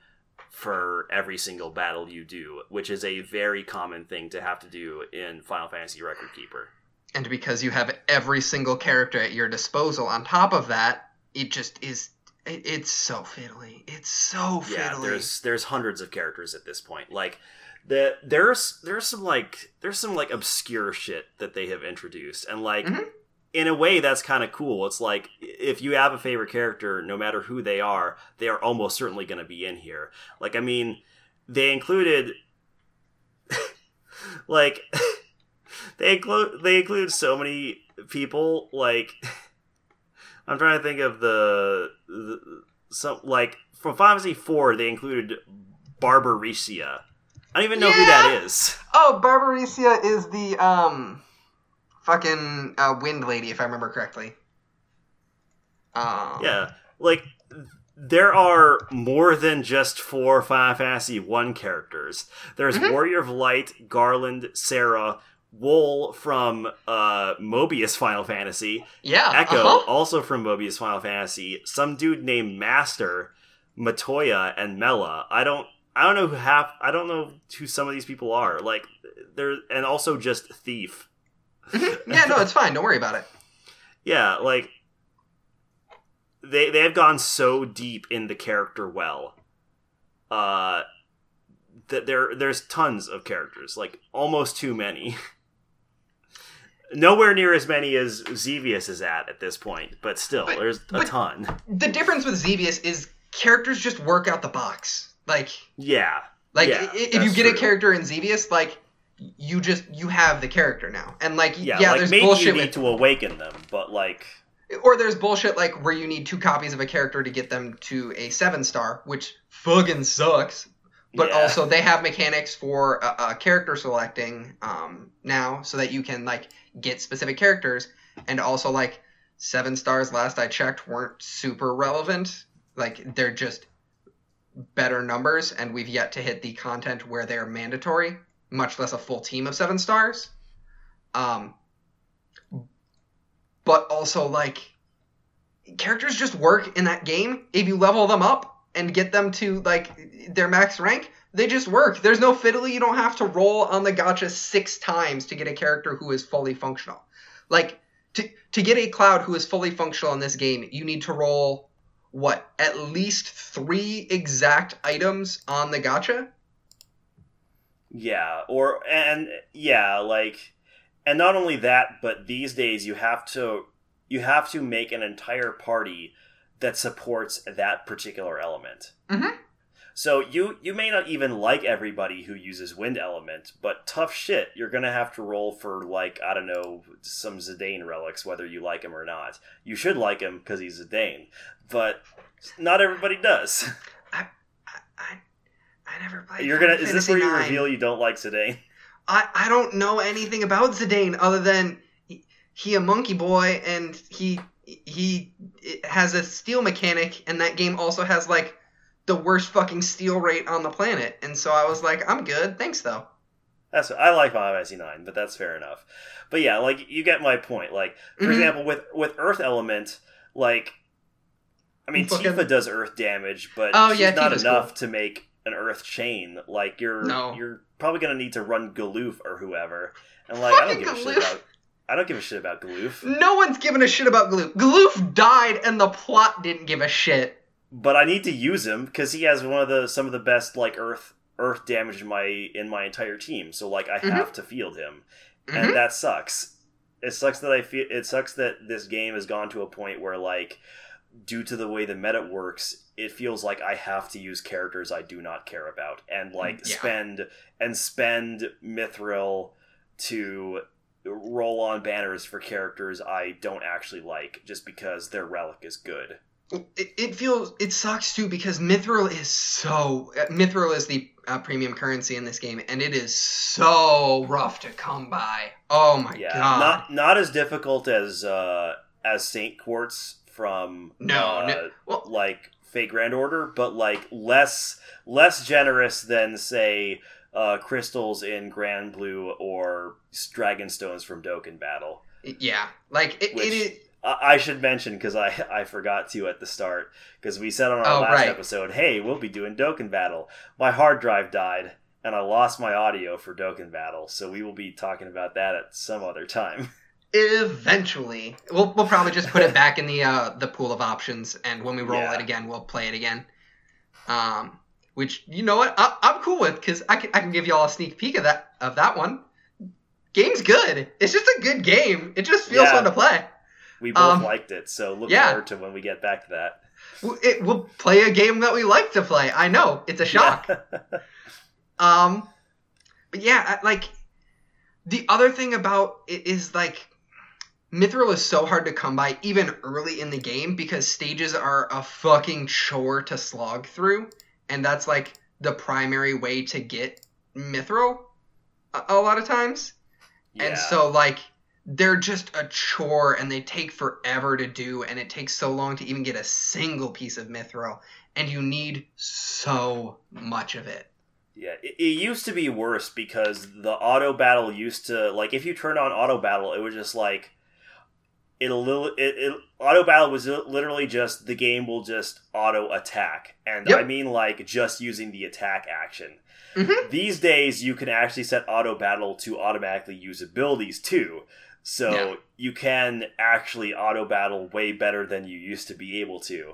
[SPEAKER 2] for every single battle you do, which is a very common thing to have to do in Final Fantasy Record Keeper.
[SPEAKER 1] And because you have every single character at your disposal on top of that, it just is it, it's so fiddly. It's so fiddly.
[SPEAKER 2] Yeah, there's there's hundreds of characters at this point. Like the there's there's some like there's some like obscure shit that they have introduced, and like
[SPEAKER 1] Mhm.
[SPEAKER 2] in a way that's kind of cool. It's like if you have a favorite character, no matter who they are, they are almost certainly going to be in here. Like I mean, they included like they include they include so many people. Like I'm trying to think of the, the some like from Final Fantasy Four they included Barbariccia. I don't even know who that is.
[SPEAKER 1] Oh, Barbariccia is the um, fucking uh, wind lady, if I remember correctly. Um,
[SPEAKER 2] Yeah, like there are more than just four Final Fantasy One characters. There's
[SPEAKER 1] Mhm.
[SPEAKER 2] Warrior of Light, Garland, Sarah, Wol from uh, Mobius Final Fantasy,
[SPEAKER 1] yeah.
[SPEAKER 2] Echo
[SPEAKER 1] uh-huh.
[SPEAKER 2] also from Mobius Final Fantasy, some dude named Master, Matoya, and Mela. I don't. I don't know who half. I don't know who some of these people are. Like, they're and also just thief.
[SPEAKER 1] yeah, no, it's fine. Don't worry about it.
[SPEAKER 2] Yeah, like they they have gone so deep in the character well. Uh that there there's tons of characters, like almost too many. Nowhere near as many as Exvius is at at this point, but still,
[SPEAKER 1] But-
[SPEAKER 2] there's a ton.
[SPEAKER 1] The difference with Exvius is characters just work out the box. Like,
[SPEAKER 2] Yeah.
[SPEAKER 1] like
[SPEAKER 2] Yeah,
[SPEAKER 1] if you get a character in Exvius, like you just you have the character now, and like
[SPEAKER 2] Yeah,
[SPEAKER 1] yeah,
[SPEAKER 2] like
[SPEAKER 1] there's
[SPEAKER 2] maybe you
[SPEAKER 1] bullshit
[SPEAKER 2] need
[SPEAKER 1] with
[SPEAKER 2] to awaken them, but like
[SPEAKER 1] or there's bullshit like where you need two copies of a character to get them to a seven star, which fucking sucks. But
[SPEAKER 2] yeah.
[SPEAKER 1] also they have mechanics for uh, uh, character selecting um, now, so that you can like get specific characters, and also like seven stars. Last I checked, weren't super relevant. Like they're just better numbers, and we've yet to hit the content where they're mandatory, much less a full team of seven stars. Um, but also like characters just work in that game. If you level them up and get them to like their max rank they just work. There's no fiddly you don't have to roll on the gacha six times to get a character who is fully functional. Like to, to get a cloud who is fully functional in this game you need to roll what at least three exact items on the gacha
[SPEAKER 2] Yeah, or and yeah, like and not only that, but these days you have to you have to make an entire party that supports that particular element.
[SPEAKER 1] Mhm.
[SPEAKER 2] So you you may not even like everybody who uses wind element, but tough shit, you're gonna have to roll for like I don't know some Zidane relics, whether you like him or not. You should like him because he's Zidane, but not everybody does.
[SPEAKER 1] i i, I never played
[SPEAKER 2] You're gonna is this where you reveal you don't like Zidane?
[SPEAKER 1] I, I don't know anything about Zidane other than he, he a monkey boy and he he has a steal mechanic and that game also has like the worst fucking steal rate on the planet and so I was like I'm good thanks though
[SPEAKER 2] That's I like Final Fantasy Nine, but that's fair enough. But yeah, like you get my point. Like for
[SPEAKER 1] Mhm.
[SPEAKER 2] example, with with Earth Element, like I mean,
[SPEAKER 1] Fucking-
[SPEAKER 2] Tifa does Earth damage, but
[SPEAKER 1] Oh,
[SPEAKER 2] she's
[SPEAKER 1] yeah,
[SPEAKER 2] not
[SPEAKER 1] Tifa's
[SPEAKER 2] enough
[SPEAKER 1] cool.
[SPEAKER 2] to make an Earth chain. Like you're
[SPEAKER 1] No.
[SPEAKER 2] you're probably gonna need to run Galuf or whoever. And like I don't
[SPEAKER 1] Fucking
[SPEAKER 2] give a shit about I don't give a shit about Galuf,
[SPEAKER 1] no one's giving a shit about Galuf Galuf died and the plot didn't give a shit
[SPEAKER 2] but I need to use him because he has one of the some of the best like Earth Earth damage in my in my entire team. So like I
[SPEAKER 1] Mhm.
[SPEAKER 2] have to field him.
[SPEAKER 1] Mhm.
[SPEAKER 2] and that sucks. It sucks that I feel. It sucks that this game has gone to a point where, like, due to the way the meta works, it feels like I have to use characters I do not care about, and like
[SPEAKER 1] Yeah.
[SPEAKER 2] spend and spend mithril to roll on banners for characters I don't actually like, just because their relic is good.
[SPEAKER 1] It, it feels it sucks too because mithril is so uh, mithril is the uh, premium currency in this game and it is so rough to come by oh my
[SPEAKER 2] Yeah,
[SPEAKER 1] god
[SPEAKER 2] not not as difficult as uh, as Saint Quartz from
[SPEAKER 1] No,
[SPEAKER 2] uh,
[SPEAKER 1] no. Well-
[SPEAKER 2] like Fate Grand Order, but like less less generous than say uh, crystals in Granblue or Dragon Stones from Dokkan Battle.
[SPEAKER 1] yeah like it,
[SPEAKER 2] Which-
[SPEAKER 1] it is
[SPEAKER 2] I, should mention because I I forgot to at the start because we said on our
[SPEAKER 1] Oh,
[SPEAKER 2] last
[SPEAKER 1] right.
[SPEAKER 2] episode, hey, we'll be doing Dokkan Battle. My hard drive died. And I lost my audio for Dokkan Battle, so we will be talking about that at some other time.
[SPEAKER 1] eventually we'll, we'll probably just put it back in the uh the pool of options and when we roll
[SPEAKER 2] Yeah.
[SPEAKER 1] it again we'll play it again um which you know what I, i'm cool with because I can, I can give y'all a sneak peek of that of that one game's good it's just a good game it just feels
[SPEAKER 2] Yeah.
[SPEAKER 1] fun to play
[SPEAKER 2] We both
[SPEAKER 1] Um,
[SPEAKER 2] liked it, so look
[SPEAKER 1] yeah.
[SPEAKER 2] forward to when we get back to that.
[SPEAKER 1] It, we'll play a game that we like to play. I know it's a shock. Um, But yeah, like the other thing about it is like Mithril is so hard to come by even early in the game because stages are a fucking chore to slog through, and that's like the primary way to get Mithril a, a lot of times.
[SPEAKER 2] Yeah.
[SPEAKER 1] And so like they're just a chore and they take forever to do and it takes so long to even get a single piece of mithril and you need so much of it.
[SPEAKER 2] Yeah, it, it used to be worse because the auto battle used to like if you turned on auto battle, it was just like it a little it, it auto battle was literally just the game will just auto attack, and
[SPEAKER 1] Yep.
[SPEAKER 2] I mean like just using the attack action.
[SPEAKER 1] Mhm.
[SPEAKER 2] These days, you can actually set auto battle to automatically use abilities too. So
[SPEAKER 1] Yeah.
[SPEAKER 2] you can actually auto battle way better than you used to be able to.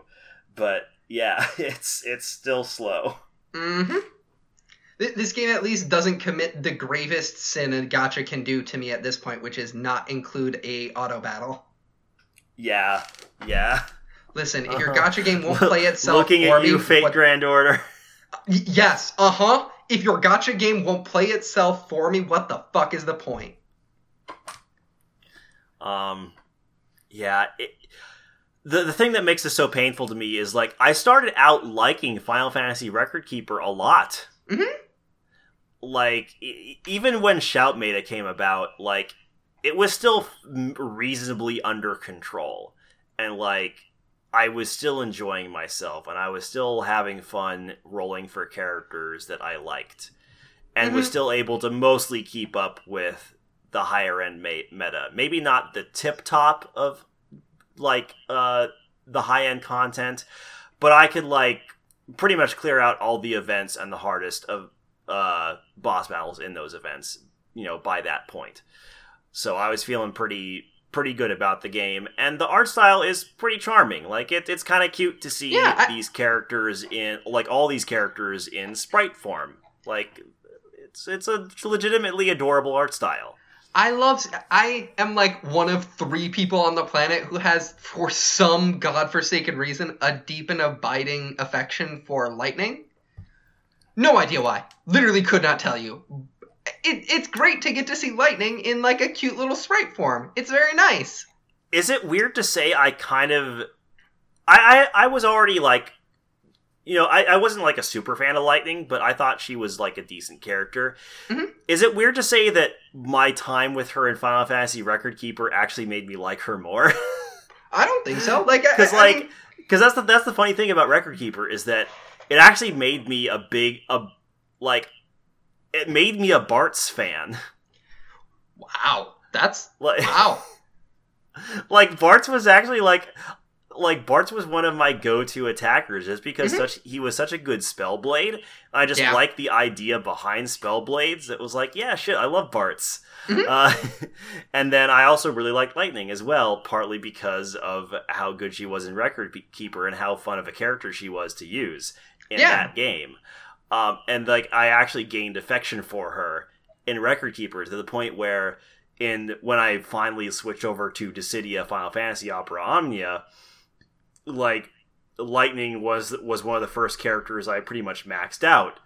[SPEAKER 2] But yeah, it's it's still slow.
[SPEAKER 1] Mm-hmm. This game at least doesn't commit the gravest sin a gacha can do to me at this point, which is not include a auto battle.
[SPEAKER 2] Yeah, yeah.
[SPEAKER 1] Listen, if your
[SPEAKER 2] Uh-huh.
[SPEAKER 1] gacha game won't play itself
[SPEAKER 2] Looking
[SPEAKER 1] for
[SPEAKER 2] at
[SPEAKER 1] me,
[SPEAKER 2] you, Fate
[SPEAKER 1] what-
[SPEAKER 2] Grand Order.
[SPEAKER 1] Yes, uh huh. If your gacha game won't play itself for me, what the fuck is the point?
[SPEAKER 2] Um, yeah. It, the the thing that makes this so painful to me is like I started out liking Final Fantasy Record Keeper a lot.
[SPEAKER 1] Mhm.
[SPEAKER 2] Like e- even when Shoutmata came about, like it was still reasonably under control, and like I was still enjoying myself, and I was still having fun rolling for characters that I liked, and was
[SPEAKER 1] Mhm.
[SPEAKER 2] still able to mostly keep up with the higher end meta. Maybe not the tip top of like uh the high end content, but I could like pretty much clear out all the events and the hardest of uh boss battles in those events, you know, by that point. So I was feeling pretty pretty good about the game and the art style is pretty charming. Like it, it's kind of cute to see
[SPEAKER 1] Yeah, I-
[SPEAKER 2] these characters in like all these characters in sprite form. Like it's it's a legitimately adorable art style.
[SPEAKER 1] I love. I am like one of three people on the planet who has, for some godforsaken reason, a deep and abiding affection for lightning. No idea why. Literally could not tell you. It, it's great to get to see lightning in like a cute little sprite form. It's very nice.
[SPEAKER 2] is it weird to say I kind of I I, I was already like you know, I, I wasn't like a super fan of Lightning, but I thought she was like a decent character.
[SPEAKER 1] Mhm.
[SPEAKER 2] Is it weird to say that my time with her in Final Fantasy Record Keeper actually made me like her more?
[SPEAKER 1] I don't think so. Like,
[SPEAKER 2] Because like, because that's the that's the funny thing about Record Keeper is that it actually made me a big a like it made me a Bartz fan.
[SPEAKER 1] wow, that's
[SPEAKER 2] Like,
[SPEAKER 1] wow.
[SPEAKER 2] like Bartz was actually like like Bartz was one of my go-to attackers just because
[SPEAKER 1] Mhm.
[SPEAKER 2] such he was such a good spell blade. I just
[SPEAKER 1] Yeah.
[SPEAKER 2] like the idea behind spell blades. It was like, yeah, shit, I love Bartz.
[SPEAKER 1] Mhm.
[SPEAKER 2] Uh, and then I also really liked Lightning as well, partly because of how good she was in Record Keeper and how fun of a character she was to use in
[SPEAKER 1] Yeah.
[SPEAKER 2] that game. Um, and like I actually gained affection for her in Record Keeper to the point where in when I finally switched over to Dissidia Final Fantasy Opera Omnia, like Lightning was was one of the first characters I pretty much maxed out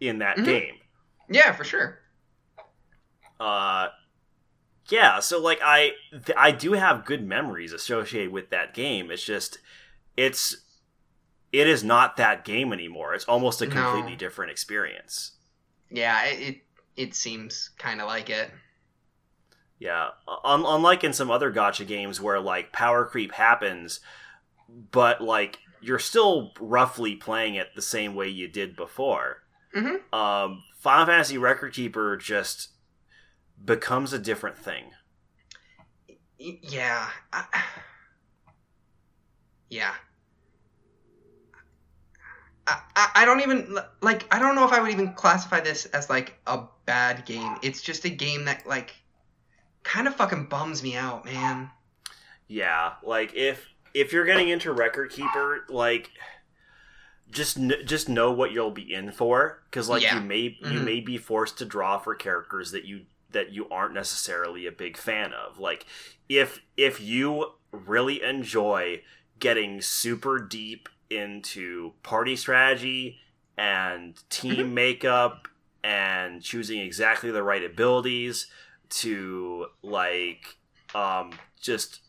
[SPEAKER 2] in that
[SPEAKER 1] Mhm.
[SPEAKER 2] game.
[SPEAKER 1] Yeah, for sure.
[SPEAKER 2] Uh yeah, so like I th- I do have good memories associated with that game. It's just it's it is not that game anymore. It's almost a
[SPEAKER 1] No.
[SPEAKER 2] completely different experience.
[SPEAKER 1] Yeah, it it, it seems kind of like it.
[SPEAKER 2] Yeah, Un- unlike in some other gacha games where like power creep happens, but like you're still roughly playing it the same way you did before.
[SPEAKER 1] Mhm.
[SPEAKER 2] Um, Final Fantasy Record Keeper just becomes a different thing.
[SPEAKER 1] Yeah. I, yeah. I, I, I don't even like I don't know if I would even classify this as like a bad game. It's just a game that like kind of fucking bums me out, man.
[SPEAKER 2] Yeah, like if if you're getting into Record Keeper, like just kn- just know what you'll be in for because like
[SPEAKER 1] Yeah.
[SPEAKER 2] you may you
[SPEAKER 1] Mhm.
[SPEAKER 2] may be forced to draw for characters that you that you aren't necessarily a big fan of. Like if if you really enjoy getting super deep into party strategy and team makeup and choosing exactly the right abilities to like um, just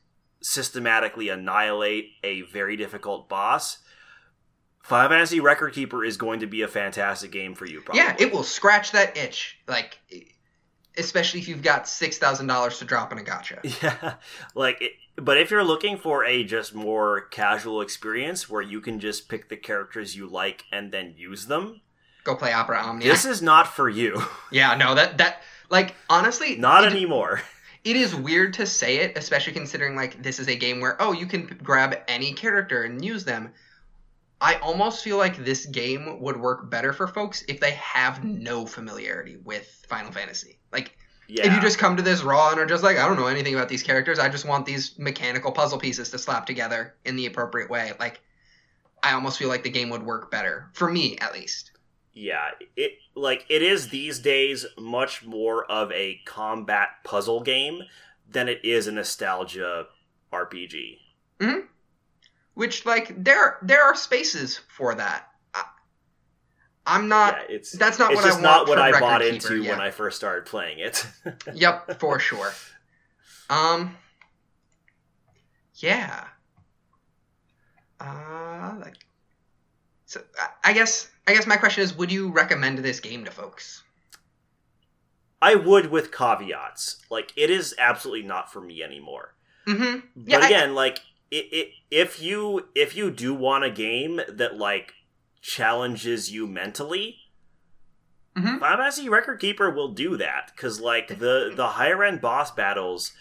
[SPEAKER 2] systematically annihilate a very difficult boss. Final Fantasy Record Keeper is going to be a fantastic game for you. Probably.
[SPEAKER 1] Yeah, it will scratch that itch. Like, especially if you've got six thousand dollars to drop in a gacha.
[SPEAKER 2] Yeah, like, it, but if you're looking for a just more casual experience where you can just pick the characters you like and then use them,
[SPEAKER 1] Go play Opera Omnia.
[SPEAKER 2] this is not for you.
[SPEAKER 1] yeah, no, that that like honestly,
[SPEAKER 2] not
[SPEAKER 1] it-
[SPEAKER 2] anymore.
[SPEAKER 1] It is weird to say it, especially considering like this is a game where oh you can grab any character and use them. I almost feel like this game would work better for folks if they have no familiarity with Final Fantasy. Like
[SPEAKER 2] Yeah,
[SPEAKER 1] if you just come to this raw and are just like I don't know anything about these characters, I just want these mechanical puzzle pieces to slap together in the appropriate way. Like I almost feel like the game would work better for me at least.
[SPEAKER 2] Yeah, it like it is these days much more of a combat puzzle game than it is a nostalgia RPG. Hmm.
[SPEAKER 1] Which like there there are spaces for that. I, I'm not
[SPEAKER 2] yeah, it's
[SPEAKER 1] that's not
[SPEAKER 2] it's
[SPEAKER 1] what I
[SPEAKER 2] not what I bought
[SPEAKER 1] Keeper,
[SPEAKER 2] into
[SPEAKER 1] yeah.
[SPEAKER 2] when I first started playing it.
[SPEAKER 1] Yep, for sure. Um. Yeah. Uh, like. So I- I guess I guess my question is, would you recommend this game to folks?
[SPEAKER 2] I would with caveats. Like it is absolutely not for me anymore.
[SPEAKER 1] Mm-hmm.
[SPEAKER 2] But
[SPEAKER 1] Yeah, I-
[SPEAKER 2] again, like it, it, if you if you do want a game that like challenges you mentally,
[SPEAKER 1] Mhm.
[SPEAKER 2] Final Record Keeper will do that because like the the higher end boss battles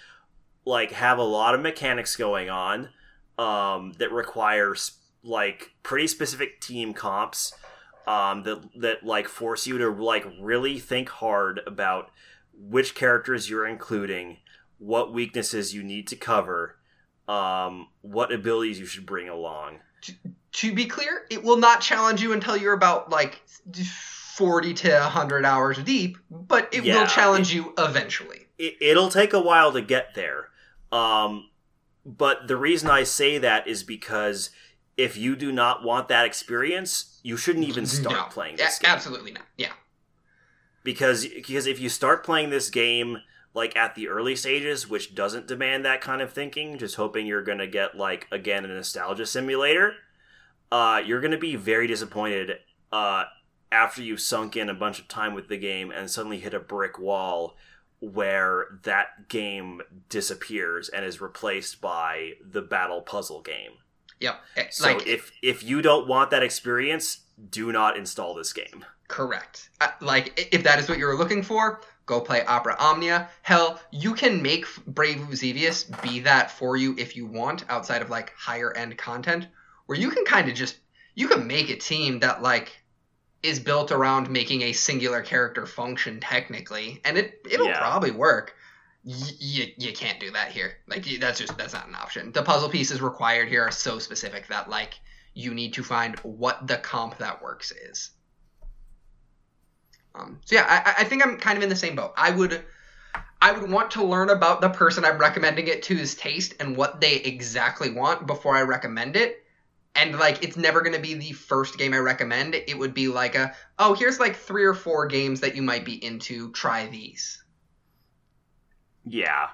[SPEAKER 2] like have a lot of mechanics going on um, that requires like pretty specific team comps um, that that like force you to like really think hard about which characters you're including, what weaknesses you need to cover, um, what abilities you should bring along.
[SPEAKER 1] To be clear, it will not challenge you until you're about like forty to hundred hours deep, but it
[SPEAKER 2] Yeah,
[SPEAKER 1] will challenge you eventually.
[SPEAKER 2] it, it'll take a while to get there. Um, but the reason I say that is because if you do not want that experience, you shouldn't even start
[SPEAKER 1] No.
[SPEAKER 2] playing
[SPEAKER 1] Yeah,
[SPEAKER 2] this game.
[SPEAKER 1] absolutely not. Yeah.
[SPEAKER 2] Because because if you start playing this game like at the early stages, which doesn't demand that kind of thinking, just hoping you're gonna get like again a nostalgia simulator, uh, you're gonna be very disappointed uh, after you've sunk in a bunch of time with the game and suddenly hit a brick wall where that game disappears and is replaced by the battle puzzle game.
[SPEAKER 1] Yep. Eh,
[SPEAKER 2] So
[SPEAKER 1] like
[SPEAKER 2] if if you don't want that experience, do not install this game.
[SPEAKER 1] Correct. Uh, like, if that is what you're looking for, go play Opera Omnia. Hell, you can make Brave Exvius be that for you if you want, outside of like higher end content, where you can kind of just you can make a team that like is built around making a singular character function technically, and it it'll
[SPEAKER 2] Yeah.
[SPEAKER 1] probably work. You, you can't do that here. Like that's just that's not an option. The puzzle pieces required here are so specific that like you need to find what the comp that works is. Um, so yeah, I, I think I'm kind of in the same boat. I would, I would want to learn about the person I'm recommending it to's taste and what they exactly want before I recommend it. And like, it's never to be the first game I recommend. It would be like a, oh, here's like three or four games that you might be into. Try these.
[SPEAKER 2] Yeah.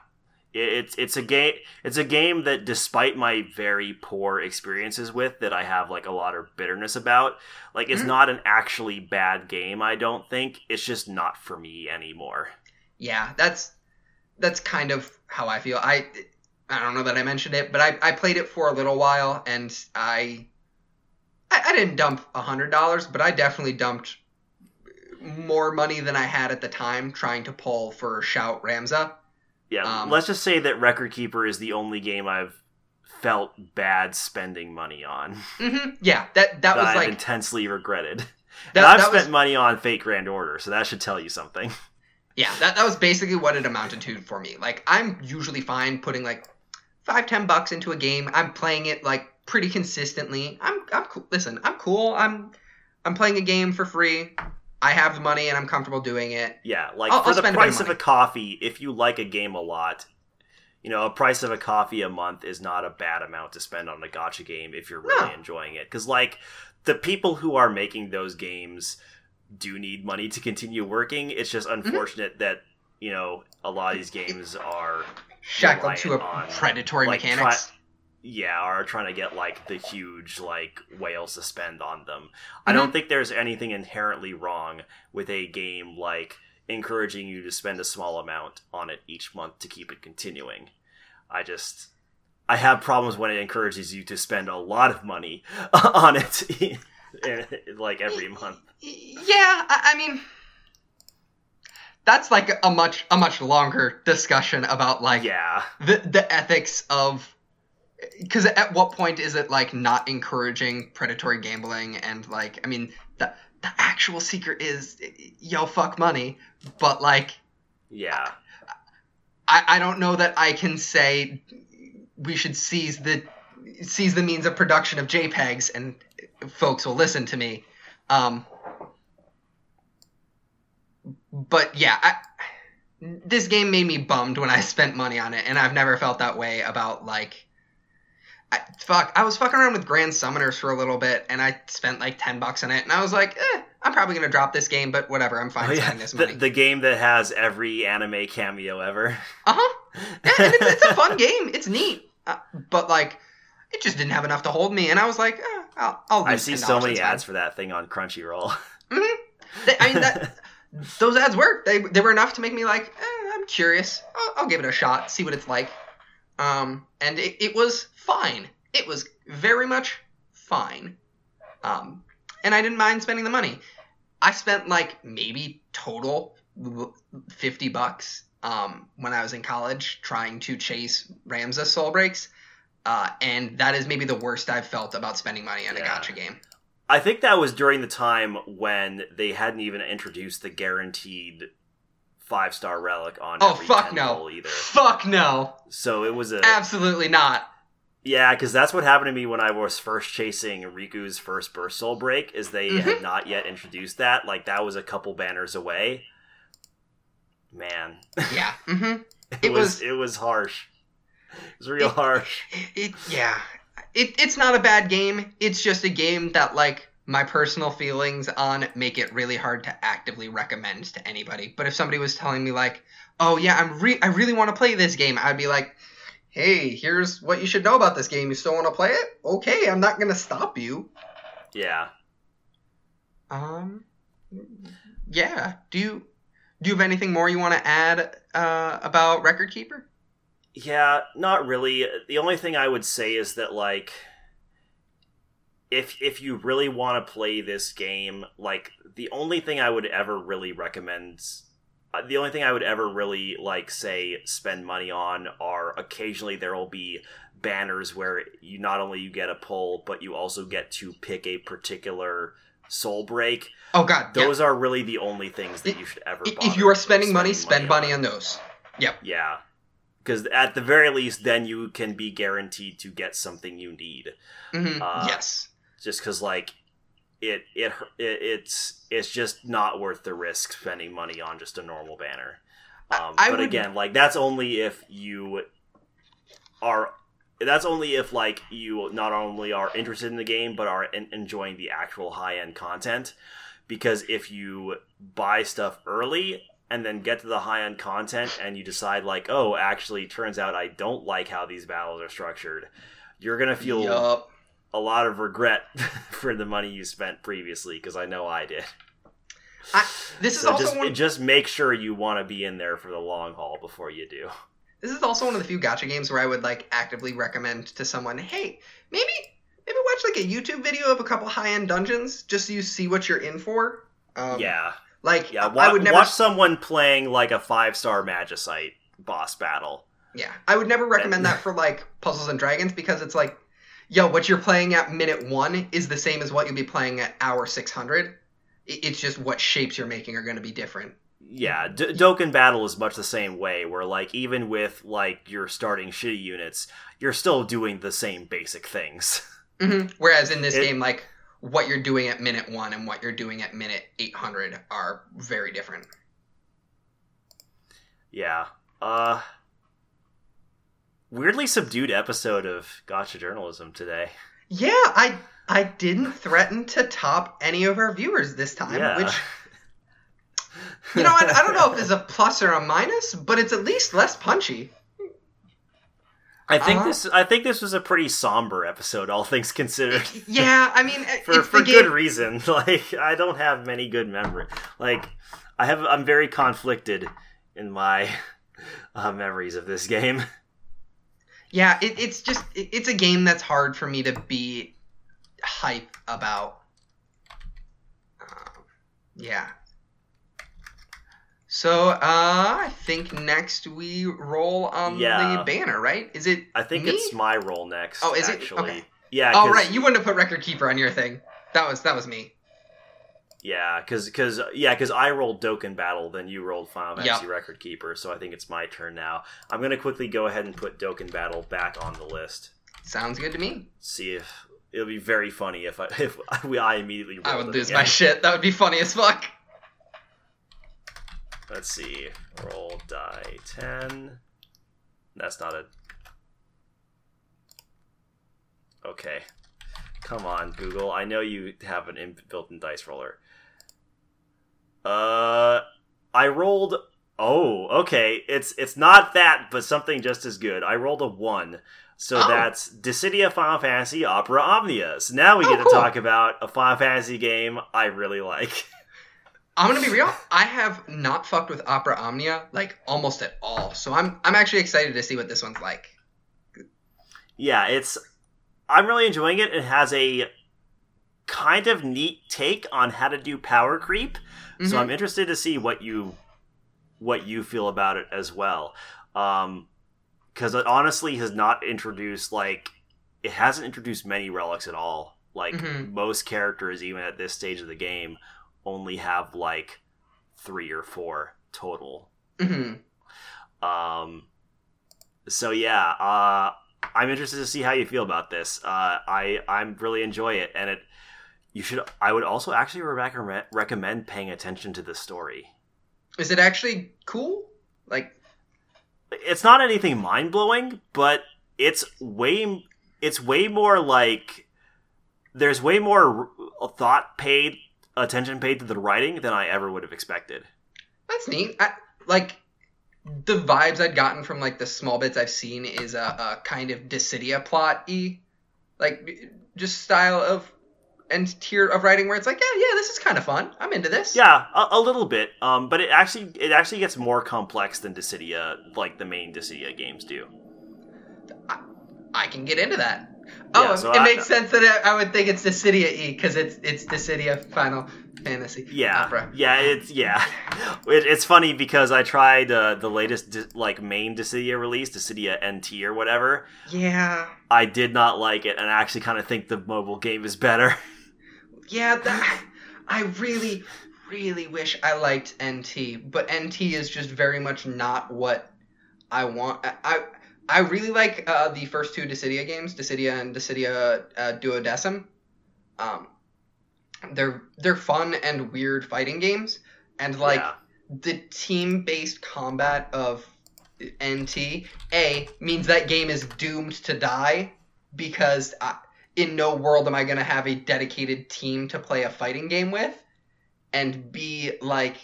[SPEAKER 2] It's it's a game it's a game that despite my very poor experiences with that I have like a lot of bitterness about, like it's
[SPEAKER 1] Mhm.
[SPEAKER 2] not an actually bad game, I don't think. It's just not for me anymore.
[SPEAKER 1] Yeah, that's that's kind of how I feel. I I don't know that I mentioned it, but I, I played it for a little while and I I, I didn't dump a hundred dollars, but I definitely dumped more money than I had at the time trying to pull for Shout Ramza.
[SPEAKER 2] Yeah,
[SPEAKER 1] Um,
[SPEAKER 2] let's just say that Record Keeper is the only game I've felt bad spending money on.
[SPEAKER 1] hmm Yeah, that that was
[SPEAKER 2] I've
[SPEAKER 1] like
[SPEAKER 2] intensely regretted.
[SPEAKER 1] that,
[SPEAKER 2] and I've
[SPEAKER 1] that
[SPEAKER 2] spent
[SPEAKER 1] was,
[SPEAKER 2] money on Fate Grand Order, so that should tell you something.
[SPEAKER 1] yeah that that was basically what it amounted to for me. Like I'm usually fine putting like five ten bucks into a game. I'm playing it like pretty consistently. I'm I'm cool. Listen, I'm cool. I'm I'm playing a game for free. I have the money and I'm comfortable doing it.
[SPEAKER 2] Yeah, like
[SPEAKER 1] I'll-
[SPEAKER 2] for
[SPEAKER 1] I'll
[SPEAKER 2] the
[SPEAKER 1] spend a of
[SPEAKER 2] price of a coffee, if you like a game a lot, you know, a price of a coffee a month is not a bad amount to spend on a gacha game if you're really
[SPEAKER 1] No.
[SPEAKER 2] enjoying it. Because, like, the people who are making those games do need money to continue working. It's just
[SPEAKER 1] Mm-hmm.
[SPEAKER 2] unfortunate that you know a lot of these games are
[SPEAKER 1] Shackled to a
[SPEAKER 2] on,
[SPEAKER 1] predatory
[SPEAKER 2] like,
[SPEAKER 1] mechanics.
[SPEAKER 2] Yeah are trying to get like the huge like whales to spend on them. I
[SPEAKER 1] Mhm.
[SPEAKER 2] don't think there's anything inherently wrong with a game like encouraging you to spend a small amount on it each month to keep it continuing. I just I have problems when it encourages you to spend a lot of money on it like every month.
[SPEAKER 1] Yeah, I, I mean, that's like a much a much longer discussion about like
[SPEAKER 2] Yeah.
[SPEAKER 1] the the ethics of because at what point is it like not encouraging predatory gambling and like I mean the the actual secret is yo fuck money, but like
[SPEAKER 2] Yeah.
[SPEAKER 1] I, I don't know that I can say we should seize the seize the means of production of JPEGs and folks will listen to me. Um, but yeah, I, this game made me bummed when I spent money on it, and I've never felt that way about like. I, fuck, I was fucking around with Grand Summoners for a little bit, and I spent like ten bucks on it, and I was like, eh, I'm probably gonna drop this game, but whatever, I'm fine
[SPEAKER 2] Oh, yeah.
[SPEAKER 1] spending this money.
[SPEAKER 2] the game that has every anime cameo ever.
[SPEAKER 1] Uh huh. Yeah, and it's, it's a fun game. It's neat, uh, but like, it just didn't have enough to hold me, and I was like, eh, I'll, I'll
[SPEAKER 2] I see so many ads for that thing on Crunchyroll.
[SPEAKER 1] They- I mean, that those ads worked. They they were enough to make me like, eh, I'm curious. I'll, I'll give it a shot, see what it's like. Um, and it, it was fine. It was very much fine. Um, and I didn't mind spending the money. I spent like maybe total fifty bucks um, when I was in college trying to chase Ramza Soul Breaks. Uh, and that is maybe the worst I've felt about spending money on a
[SPEAKER 2] Yeah.
[SPEAKER 1] gacha game.
[SPEAKER 2] I think that was during the time when they hadn't even introduced the guaranteed five star relic on
[SPEAKER 1] Oh
[SPEAKER 2] every
[SPEAKER 1] fuck
[SPEAKER 2] 10
[SPEAKER 1] no!
[SPEAKER 2] either.
[SPEAKER 1] Fuck no!
[SPEAKER 2] So it was a
[SPEAKER 1] Absolutely not.
[SPEAKER 2] yeah, because that's what happened to me when I was first chasing Rikku's first burst soul break. Is they had
[SPEAKER 1] Mhm.
[SPEAKER 2] not yet introduced that. Like that was a couple banners away. Man,
[SPEAKER 1] Yeah. Mm-hmm.
[SPEAKER 2] it,
[SPEAKER 1] It
[SPEAKER 2] was,
[SPEAKER 1] was-
[SPEAKER 2] it was harsh. It was real
[SPEAKER 1] It-
[SPEAKER 2] harsh.
[SPEAKER 1] It yeah. It, it's not a bad game. It's just a game that like my personal feelings on make it really hard to actively recommend to anybody. But if somebody was telling me like, "Oh yeah, I'm re- I really want to play this game," I'd be like, "Hey, here's what you should know about this game. You still want to play it? Okay, I'm not gonna stop you."
[SPEAKER 2] Yeah.
[SPEAKER 1] Um, yeah. Do you do you have anything more you want to add uh, about Record Keeper?
[SPEAKER 2] Yeah, not really. The only thing I would say is that like if if you really want to play this game, like the only thing I would ever really recommend uh, the only thing I would ever really like say spend money on are occasionally there will be banners where you not only you get a pull but you also get to pick a particular soul break.
[SPEAKER 1] Oh God, yeah.
[SPEAKER 2] Those are really the only things that you should ever
[SPEAKER 1] If- you are spending money, spend money on those. Yep.
[SPEAKER 2] Yeah. Because at the very least, then you can be guaranteed to get something you need.
[SPEAKER 1] hmm
[SPEAKER 2] Uh,
[SPEAKER 1] yes.
[SPEAKER 2] Just because, like, it, it it it's it's just not worth the risk spending money on just a normal banner. Um, but
[SPEAKER 1] would-
[SPEAKER 2] again, like that's only if you are. That's only if like you not only are interested in the game but are en- enjoying the actual high end content. Because if you buy stuff early and then get to the high end content and you decide like, oh, actually, turns out I don't like how these battles are structured, you're gonna feel
[SPEAKER 1] Yup.
[SPEAKER 2] A lot of regret for the money you spent previously because I know I did.
[SPEAKER 1] I, this is
[SPEAKER 2] So
[SPEAKER 1] also
[SPEAKER 2] just
[SPEAKER 1] one.
[SPEAKER 2] just make sure you want to be in there for the long haul before you do.
[SPEAKER 1] This is also one of the few gacha games where I would like actively recommend to someone, hey, maybe maybe watch like a YouTube video of a couple high end dungeons just so you see what you're in for. Um,
[SPEAKER 2] yeah,
[SPEAKER 1] Like
[SPEAKER 2] yeah.
[SPEAKER 1] I would never.
[SPEAKER 2] watch someone playing like a five star Magicite boss battle.
[SPEAKER 1] Yeah, I would never recommend that for like Puzzles and Dragons because it's like, yo, what you're playing at minute one is the same as what you'll be playing at hour six hundred. It's just what shapes you're making are going to be different.
[SPEAKER 2] Yeah, D- Dokkan Battle is much the same way, where like even with like your starting shitty units, you're still doing the same basic things.
[SPEAKER 1] hmm Whereas in this
[SPEAKER 2] It-
[SPEAKER 1] game, like what you're doing at minute one and what you're doing at minute eight hundred are very different.
[SPEAKER 2] yeah. Uh weirdly subdued episode of Gotcha Journalism today.
[SPEAKER 1] Yeah, I I didn't threaten to top any of our viewers this time,
[SPEAKER 2] Yeah.
[SPEAKER 1] which You know, I, I don't know if it's a plus or a minus, but it's at least less punchy.
[SPEAKER 2] I think
[SPEAKER 1] Uh-huh.
[SPEAKER 2] this. I think this was a pretty somber episode, all things considered.
[SPEAKER 1] Yeah, I mean,
[SPEAKER 2] for
[SPEAKER 1] it's
[SPEAKER 2] for good reason. Like I don't have many good memory. Like I have. I'm very conflicted in my uh, memories of this game.
[SPEAKER 1] Yeah, it, it's just it, it's a game that's hard for me to be hype about. Um, yeah. So uh, I think next we roll on
[SPEAKER 2] Yeah.
[SPEAKER 1] the banner, right? Is it?
[SPEAKER 2] I think
[SPEAKER 1] me?
[SPEAKER 2] it's my roll next.
[SPEAKER 1] Oh, is it?
[SPEAKER 2] actually.
[SPEAKER 1] Okay.
[SPEAKER 2] Yeah.
[SPEAKER 1] Oh right, you wouldn't have put record keeper on your thing. That was that was me.
[SPEAKER 2] Yeah, because because uh, yeah, because I rolled Dokkan Battle, then you rolled Final
[SPEAKER 1] Yep.
[SPEAKER 2] Fantasy Record Keeper, so I think it's my turn now. I'm gonna quickly go ahead and put Dokkan Battle back on the list.
[SPEAKER 1] Sounds good to me.
[SPEAKER 2] See if it'll be very funny if I if we I immediately
[SPEAKER 1] I would lose
[SPEAKER 2] again.
[SPEAKER 1] my shit. That would be funny as fuck.
[SPEAKER 2] Let's see. Roll die 10. That's not a. Okay. Come on, Google. I know you have an in- built-in dice roller. Uh, I rolled. Oh, okay. It's it's not that, but something just as good. I rolled a one, so
[SPEAKER 1] Oh.
[SPEAKER 2] that's Dissidia Final Fantasy Opera Omnia. So now we
[SPEAKER 1] Oh,
[SPEAKER 2] get to
[SPEAKER 1] cool.
[SPEAKER 2] talk about a Final Fantasy game I really like.
[SPEAKER 1] I'm gonna be real. I have not fucked with Opera Omnia like almost at all. So I'm I'm actually excited to see what this one's like.
[SPEAKER 2] yeah, it's I'm really enjoying it. It has a kind of neat take on how to do power creep. So
[SPEAKER 1] Mhm.
[SPEAKER 2] I'm interested to see what you what you feel about it as well. Um cuz it honestly has not introduced like it hasn't introduced many relics at all. Like
[SPEAKER 1] Mhm.
[SPEAKER 2] most characters even at this stage of the game only have like 3 or 4 total.
[SPEAKER 1] Mhm.
[SPEAKER 2] Um, so yeah, uh, I'm interested to see how you feel about this. Uh, I I'm really enjoy it, and it you should. I would also actually recommend recommend paying attention to the story.
[SPEAKER 1] Is it actually cool? Like,
[SPEAKER 2] It's not anything mind blowing, but it's way it's way more like there's way more thought paid attention paid to the writing than I ever would have expected.
[SPEAKER 1] that's neat. I, like, the vibes I'd gotten from like the small bits I've seen is a, a kind of Dissidia plot e, like just style of and tier of writing where it's like, yeah, yeah, this is kind of fun. I'm into this.
[SPEAKER 2] Yeah, a, a little bit. Um, but it actually it actually gets more complex than Dissidia, like the main Dissidia games do.
[SPEAKER 1] I can get into that. Oh,
[SPEAKER 2] Yeah, so
[SPEAKER 1] it
[SPEAKER 2] I-
[SPEAKER 1] makes sense that I, I would think it's Dissidia E because it's it's Dissidia Final Fantasy
[SPEAKER 2] Yeah,
[SPEAKER 1] Opera.
[SPEAKER 2] yeah, it's yeah. It, it's funny because I tried uh, the latest Di- like main Dissidia release, Dissidia NT or whatever.
[SPEAKER 1] Yeah,
[SPEAKER 2] I did not like it, and I actually kind of think the mobile game is better.
[SPEAKER 1] yeah. That, I really, really wish I liked NT, but NT is just very much not what I want. I I, I really like uh, the first two Dissidia games, Dissidia and Dissidia uh, Duodecim. Um, they're they're fun and weird fighting games, and like.
[SPEAKER 2] yeah.
[SPEAKER 1] the team based combat of NT A means that game is doomed to die because I, in no world am I going to have a dedicated team to play a fighting game with and B like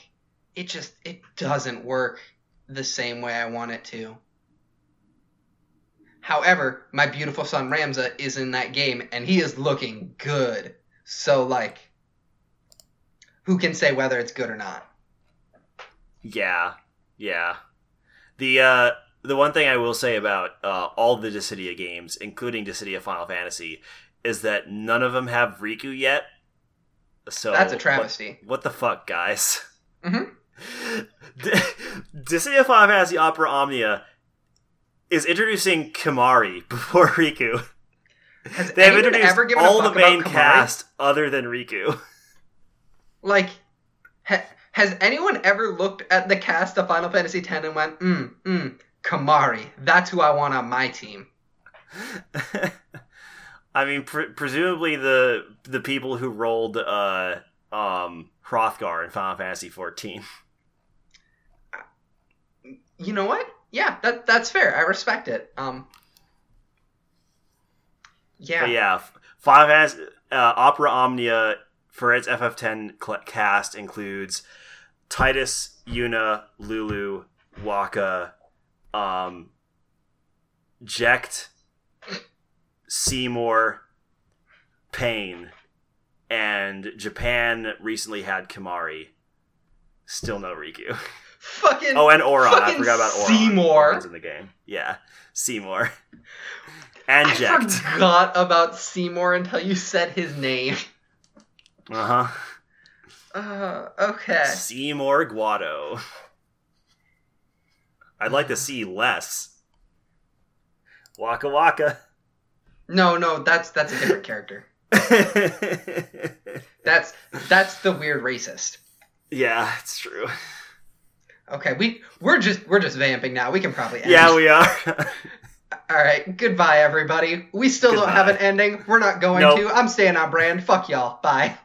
[SPEAKER 1] it just it doesn't work the same way I want it to. However, my beautiful son Ramza is in that game and he is looking good. So like who can say whether it's good or not?
[SPEAKER 2] Yeah, yeah. The uh, the one thing I will say about uh, all the Dissidia games, including Dissidia Final Fantasy, is that none of them have Rikku yet. So
[SPEAKER 1] That's a travesty.
[SPEAKER 2] What, the fuck, guys?
[SPEAKER 1] Mhm.
[SPEAKER 2] D- Dissidia Final Fantasy Opera Omnia is introducing Kimahri before Rikku.
[SPEAKER 1] Has
[SPEAKER 2] They have introduced
[SPEAKER 1] ever given a
[SPEAKER 2] all the main cast other than Rikku.
[SPEAKER 1] Like, ha- has anyone ever looked at the cast of Final Fantasy X and went, mm, mm, Kimahri, that's who I want on my team?
[SPEAKER 2] I mean, pre- presumably the the people who rolled uh, um, Hrothgar in Final Fantasy XIV.
[SPEAKER 1] You know what? Yeah, that that's fair. I respect it. Um, yeah,
[SPEAKER 2] But yeah, Final Fantasy uh, Opera Omnia for its FF10 cl- cast includes Tidus, Yuna, Lulu, Wakka, um, Jecht, Seymour, Paine, and Japan recently had Kimahri. Still no Rikku.
[SPEAKER 1] Fucking.
[SPEAKER 2] Oh, and Auron. I forgot about Auron.
[SPEAKER 1] Seymour.
[SPEAKER 2] Auron's in the game. Yeah, Seymour. And
[SPEAKER 1] I
[SPEAKER 2] Jecht.
[SPEAKER 1] forgot about Seymour until you said his name.
[SPEAKER 2] Uh huh.
[SPEAKER 1] Uh, okay.
[SPEAKER 2] Seymour Guado. I'd like to see less. Waka Waka.
[SPEAKER 1] No, no, that's that's a different character. That's that's the weird racist.
[SPEAKER 2] yeah, it's true.
[SPEAKER 1] Okay, we we're just we're just vamping now. We can probably end.
[SPEAKER 2] Yeah, we are.
[SPEAKER 1] All right, goodbye everybody. We still don't have an ending. We're not going
[SPEAKER 2] Nope.
[SPEAKER 1] to. I'm staying on brand. Fuck y'all. Bye.